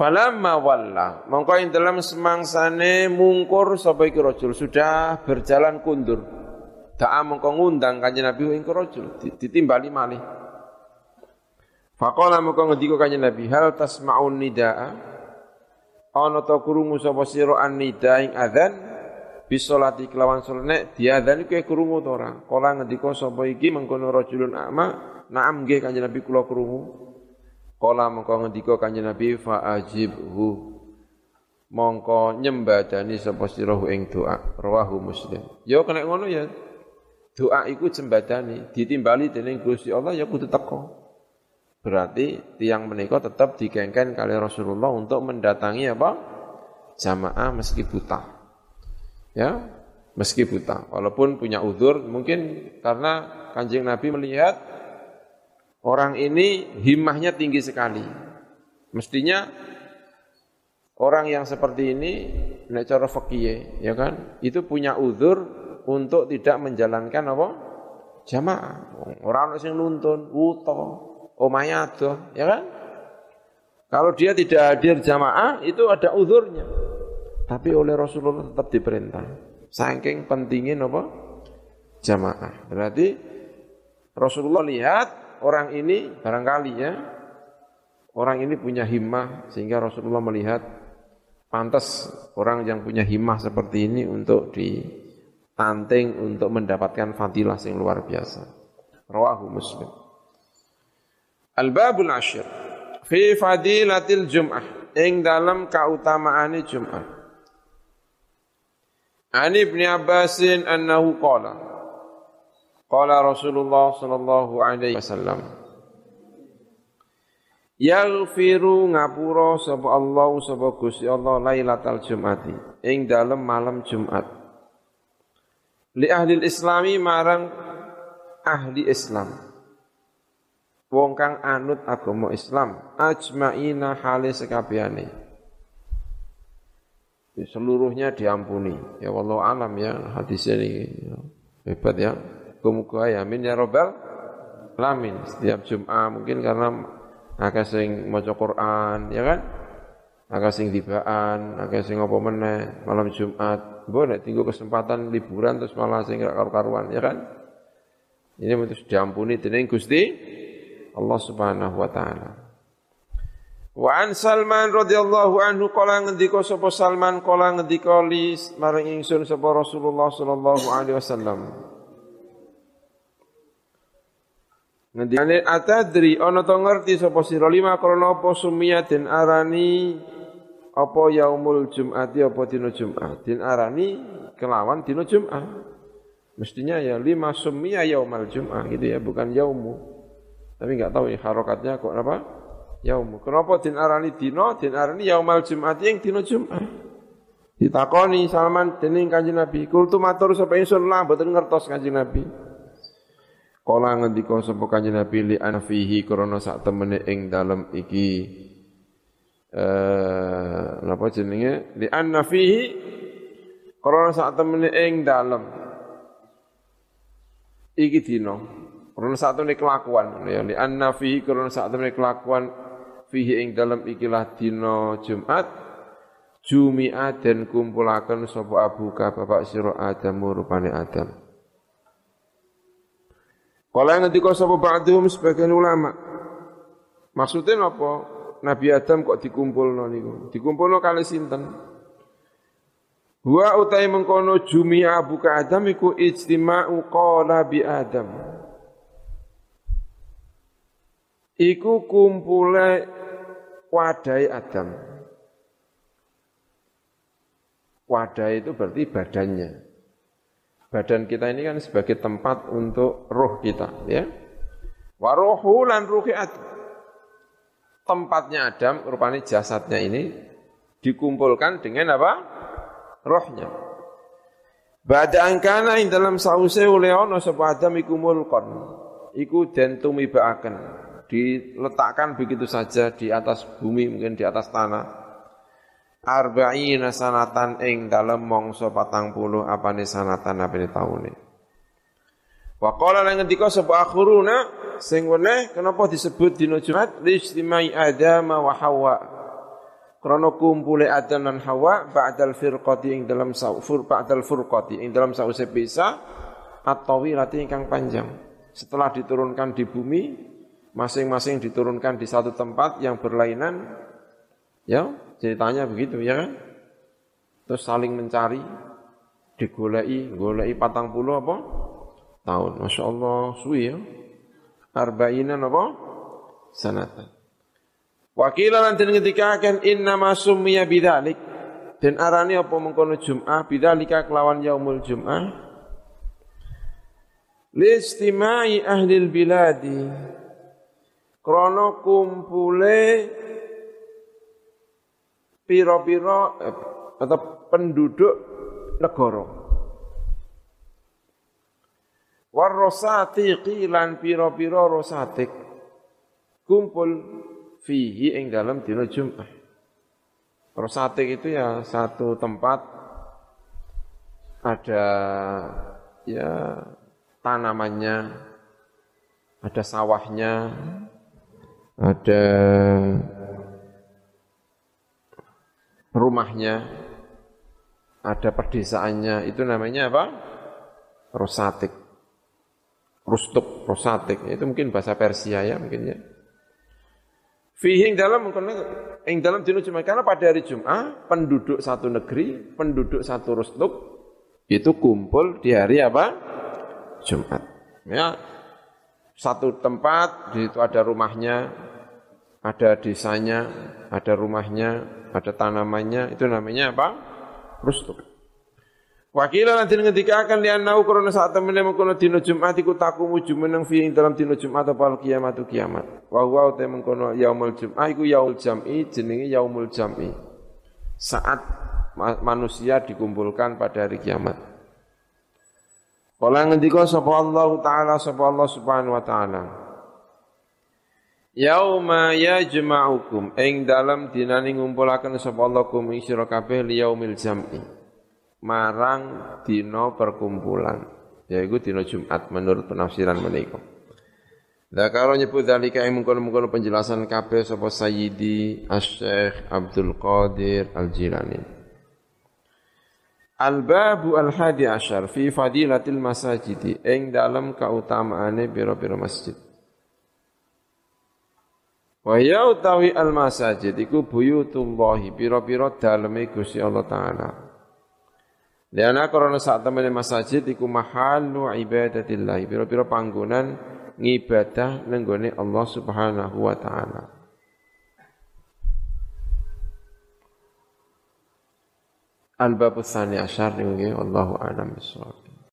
Falamma walla, mongko ing dalam semangsane mungkur sapa iki rajul sudah berjalan kundur. Da'a mongko ngundang Kanjeng Nabi ing rajul ditimbali malih. Faqala muka ngendika kanjeng Nabi, hal tasma'un nidaa? Ana ta krungu sapa sira an nida ing adzan bisolati kelawan salat nek diadzan iku krungu ta ora? Kala ngendika sapa iki mengkono rajulun a'ma, na'am nggih kanjeng Nabi kula krungu. Kala mengko ngendika kanjeng Nabi fa ajibhu. Mongko nyembadani sapa sira ing doa, rawahu Muslim. Ya kena ngono ya. Doa iku jembadani, ditimbali dening Gusti Allah ya kudu teko. Berarti tiang menikah tetap digengken kali Rasulullah untuk mendatangi apa? Jamaah meski buta. Ya, meski buta. Walaupun punya uzur, mungkin karena kanjeng Nabi melihat orang ini himmahnya tinggi sekali. Mestinya orang yang seperti ini, nek cara fakih, ya kan, itu punya uzur untuk tidak menjalankan apa? Jamaah. Orang yang nuntun, wuto, omahnya ya kan? Kalau dia tidak hadir jamaah itu ada uzurnya. Tapi oleh Rasulullah tetap diperintah. Saking pentingin apa? Jamaah. Berarti Rasulullah lihat orang ini barangkali ya orang ini punya himmah sehingga Rasulullah melihat pantas orang yang punya himmah seperti ini untuk ditanting untuk mendapatkan fadilah yang luar biasa. Rawahu Muslim. Al-babul ashir fi fadilatil jum'ah ing dalam kautamaane Jum'ah. An Ibnu Abbasin annahu qala Qala Rasulullah sallallahu alaihi wasallam Yaghfiru ngapura sapa Allah sapa Gusti Allah lailatal jum'ati ing dalam malam Jumat. Li ahli islami marang ahli Islam. Wong kang anut agama Islam ajmaina hale sekabehane seluruhnya diampuni. Ya wallahu alam ya hadis ini hebat ya muga ya amin ya robbal alamin. Setiap Jumat mungkin karena akeh sing maca Quran ya kan? Akeh sing tibaan akeh sing apa meneh malam Jumat. Nek tinggal kesempatan liburan terus malah sing gak karu-karuan ya kan? Ini terus diampuni dening Gusti Allah Subhanahu wa taala. Wa an Salman radhiyallahu anhu kala ngendika sapa Salman kala ngendika li marang ingsun sapa Rasulullah sallallahu alaihi wasallam. Ngendikane atadri ana to ngerti sapa sira lima krana apa sumia den arani apa yaumul jum'ati apa dina Jumat. Den arani kelawan dina Jumat. Mestinya ya lima summiya yaumal Jum'ah gitu ya, bukan yaumu. Tapi enggak tahu ya harokatnya kok apa? Yaumu. Kenapa din arani dina, din arani yaumal Jum'at yang dina Jum'ah. Ditakoni Salman dening Kanjeng Nabi, kultu matur sapa ingsun lah mboten ngertos Kanjeng Nabi. Kala ngendika sapa Kanjeng Nabi li anfihi krana sak temene ing dalem iki. Eh napa jenenge? Li anfihi krana sak temene ing dalem iki dina. Krana sak temene kelakuan. Ya li anfihi krana sak temene kelakuan fihi ing dalem ikilah dina Jumat. Jumi'at dan kumpulakan sapa abuka bapak sira Adam rupane Adam. Kala ngendika sapa ba'dhum sebagian ulama. Maksudnya apa? Nabi Adam kok dikumpulno niku? Dikumpulno kali sinten? Wa utai mengkono jumi'a abuka Adam iku ijtima'u qala bi Adam. Iku kumpule wadai Adam. Wadah itu berarti badannya. Badan kita ini kan sebagai tempat untuk roh kita, ya. Warohu lan ruhi Adam. Tempatnya Adam, rupanya jasadnya ini dikumpulkan dengan apa? Rohnya. Bada angkana ing dalam sause oleh ono sapa Adam iku mulkon. Iku. Diletakkan begitu saja di atas bumi, mungkin di atas tanah arba'ina sanatan ing dalem mongso patang puluh apane sanatan apane taune. Wa qala lan ngendika sapa akhiruna sing weneh kenapa disebut dina Jumat listimai Adam wa Hawa. Krana kumpule Adam lan Hawa ba'dal firqati ing dalam saufur ba'dal furqati ing dalam sause bisa at-tawilati ingkang panjang. Setelah diturunkan di bumi, masing-masing diturunkan di satu tempat yang berlainan, ya Ceritanya begitu ya kan? Terus saling mencari, digolei, golei patang puluh apa? Tahun. Masya Allah, suwi ya. Arbainan apa? Sanatan. Wakila nanti ketika akan inna masummiya bidalik. Dan arani apa mengkono Jum'ah, bidalika kelawan yaumul Jum'ah. Listimai ahlil biladi. Krono kumpule piro-piro eh, atau penduduk negara. Warrosati qilan piro-piro rosatik kumpul fihi ing dalam dina Jumat. Rosatik itu ya satu tempat ada ya tanamannya, ada sawahnya, ada rumahnya, ada perdesaannya, itu namanya apa? Rosatik. Rustuk, rosatik. Itu mungkin bahasa Persia ya mungkin ya. Fihi dalam ing dalam dino Jumat karena pada hari Jumat penduduk satu negeri, penduduk satu rustuk itu kumpul di hari apa? Jumat. Ya. Satu tempat di situ ada rumahnya, ada desanya, ada rumahnya, ada tanamannya, itu namanya apa? Rustuk. Wakilah nanti ketika akan lianau korona saat temennya mengkono dino Jumat iku takumu jumeneng fi ing dalam dino Jumat apa kiamat tu kiamat. Wa huwa te mengkono yaumul Jumat iku yaumul jam'i jenenge yaumul jam'i. Saat manusia dikumpulkan pada hari kiamat. Kala ngendika sapa Allah taala sapa Allah Subhanahu wa taala. Yauma yajma'ukum ing dalam dinani ngumpulaken sapa Allah kum ing sira kabeh liyaumil jam'i. Marang dina perkumpulan. Yaiku dina Jumat menurut penafsiran menika. kalau nyebut dalika ing mungkon-mungkon penjelasan kabeh sapa Sayyidi Asy-Syaikh Abdul Qadir Al-Jilani. Al-babu al-hadi asyar fi fadilatil masajidi ing dalam kautamaane biro-biro masjid. Wa ya utawi al masajid iku buyutullahi pira-pira daleme Gusti Allah taala. Liana karena saat temen masjid iku mahallu ibadatillah pira-pira panggonan ngibadah nenggone Allah Subhanahu wa taala. Al-bab tsani asyar niku wallahu a'lam bissawab.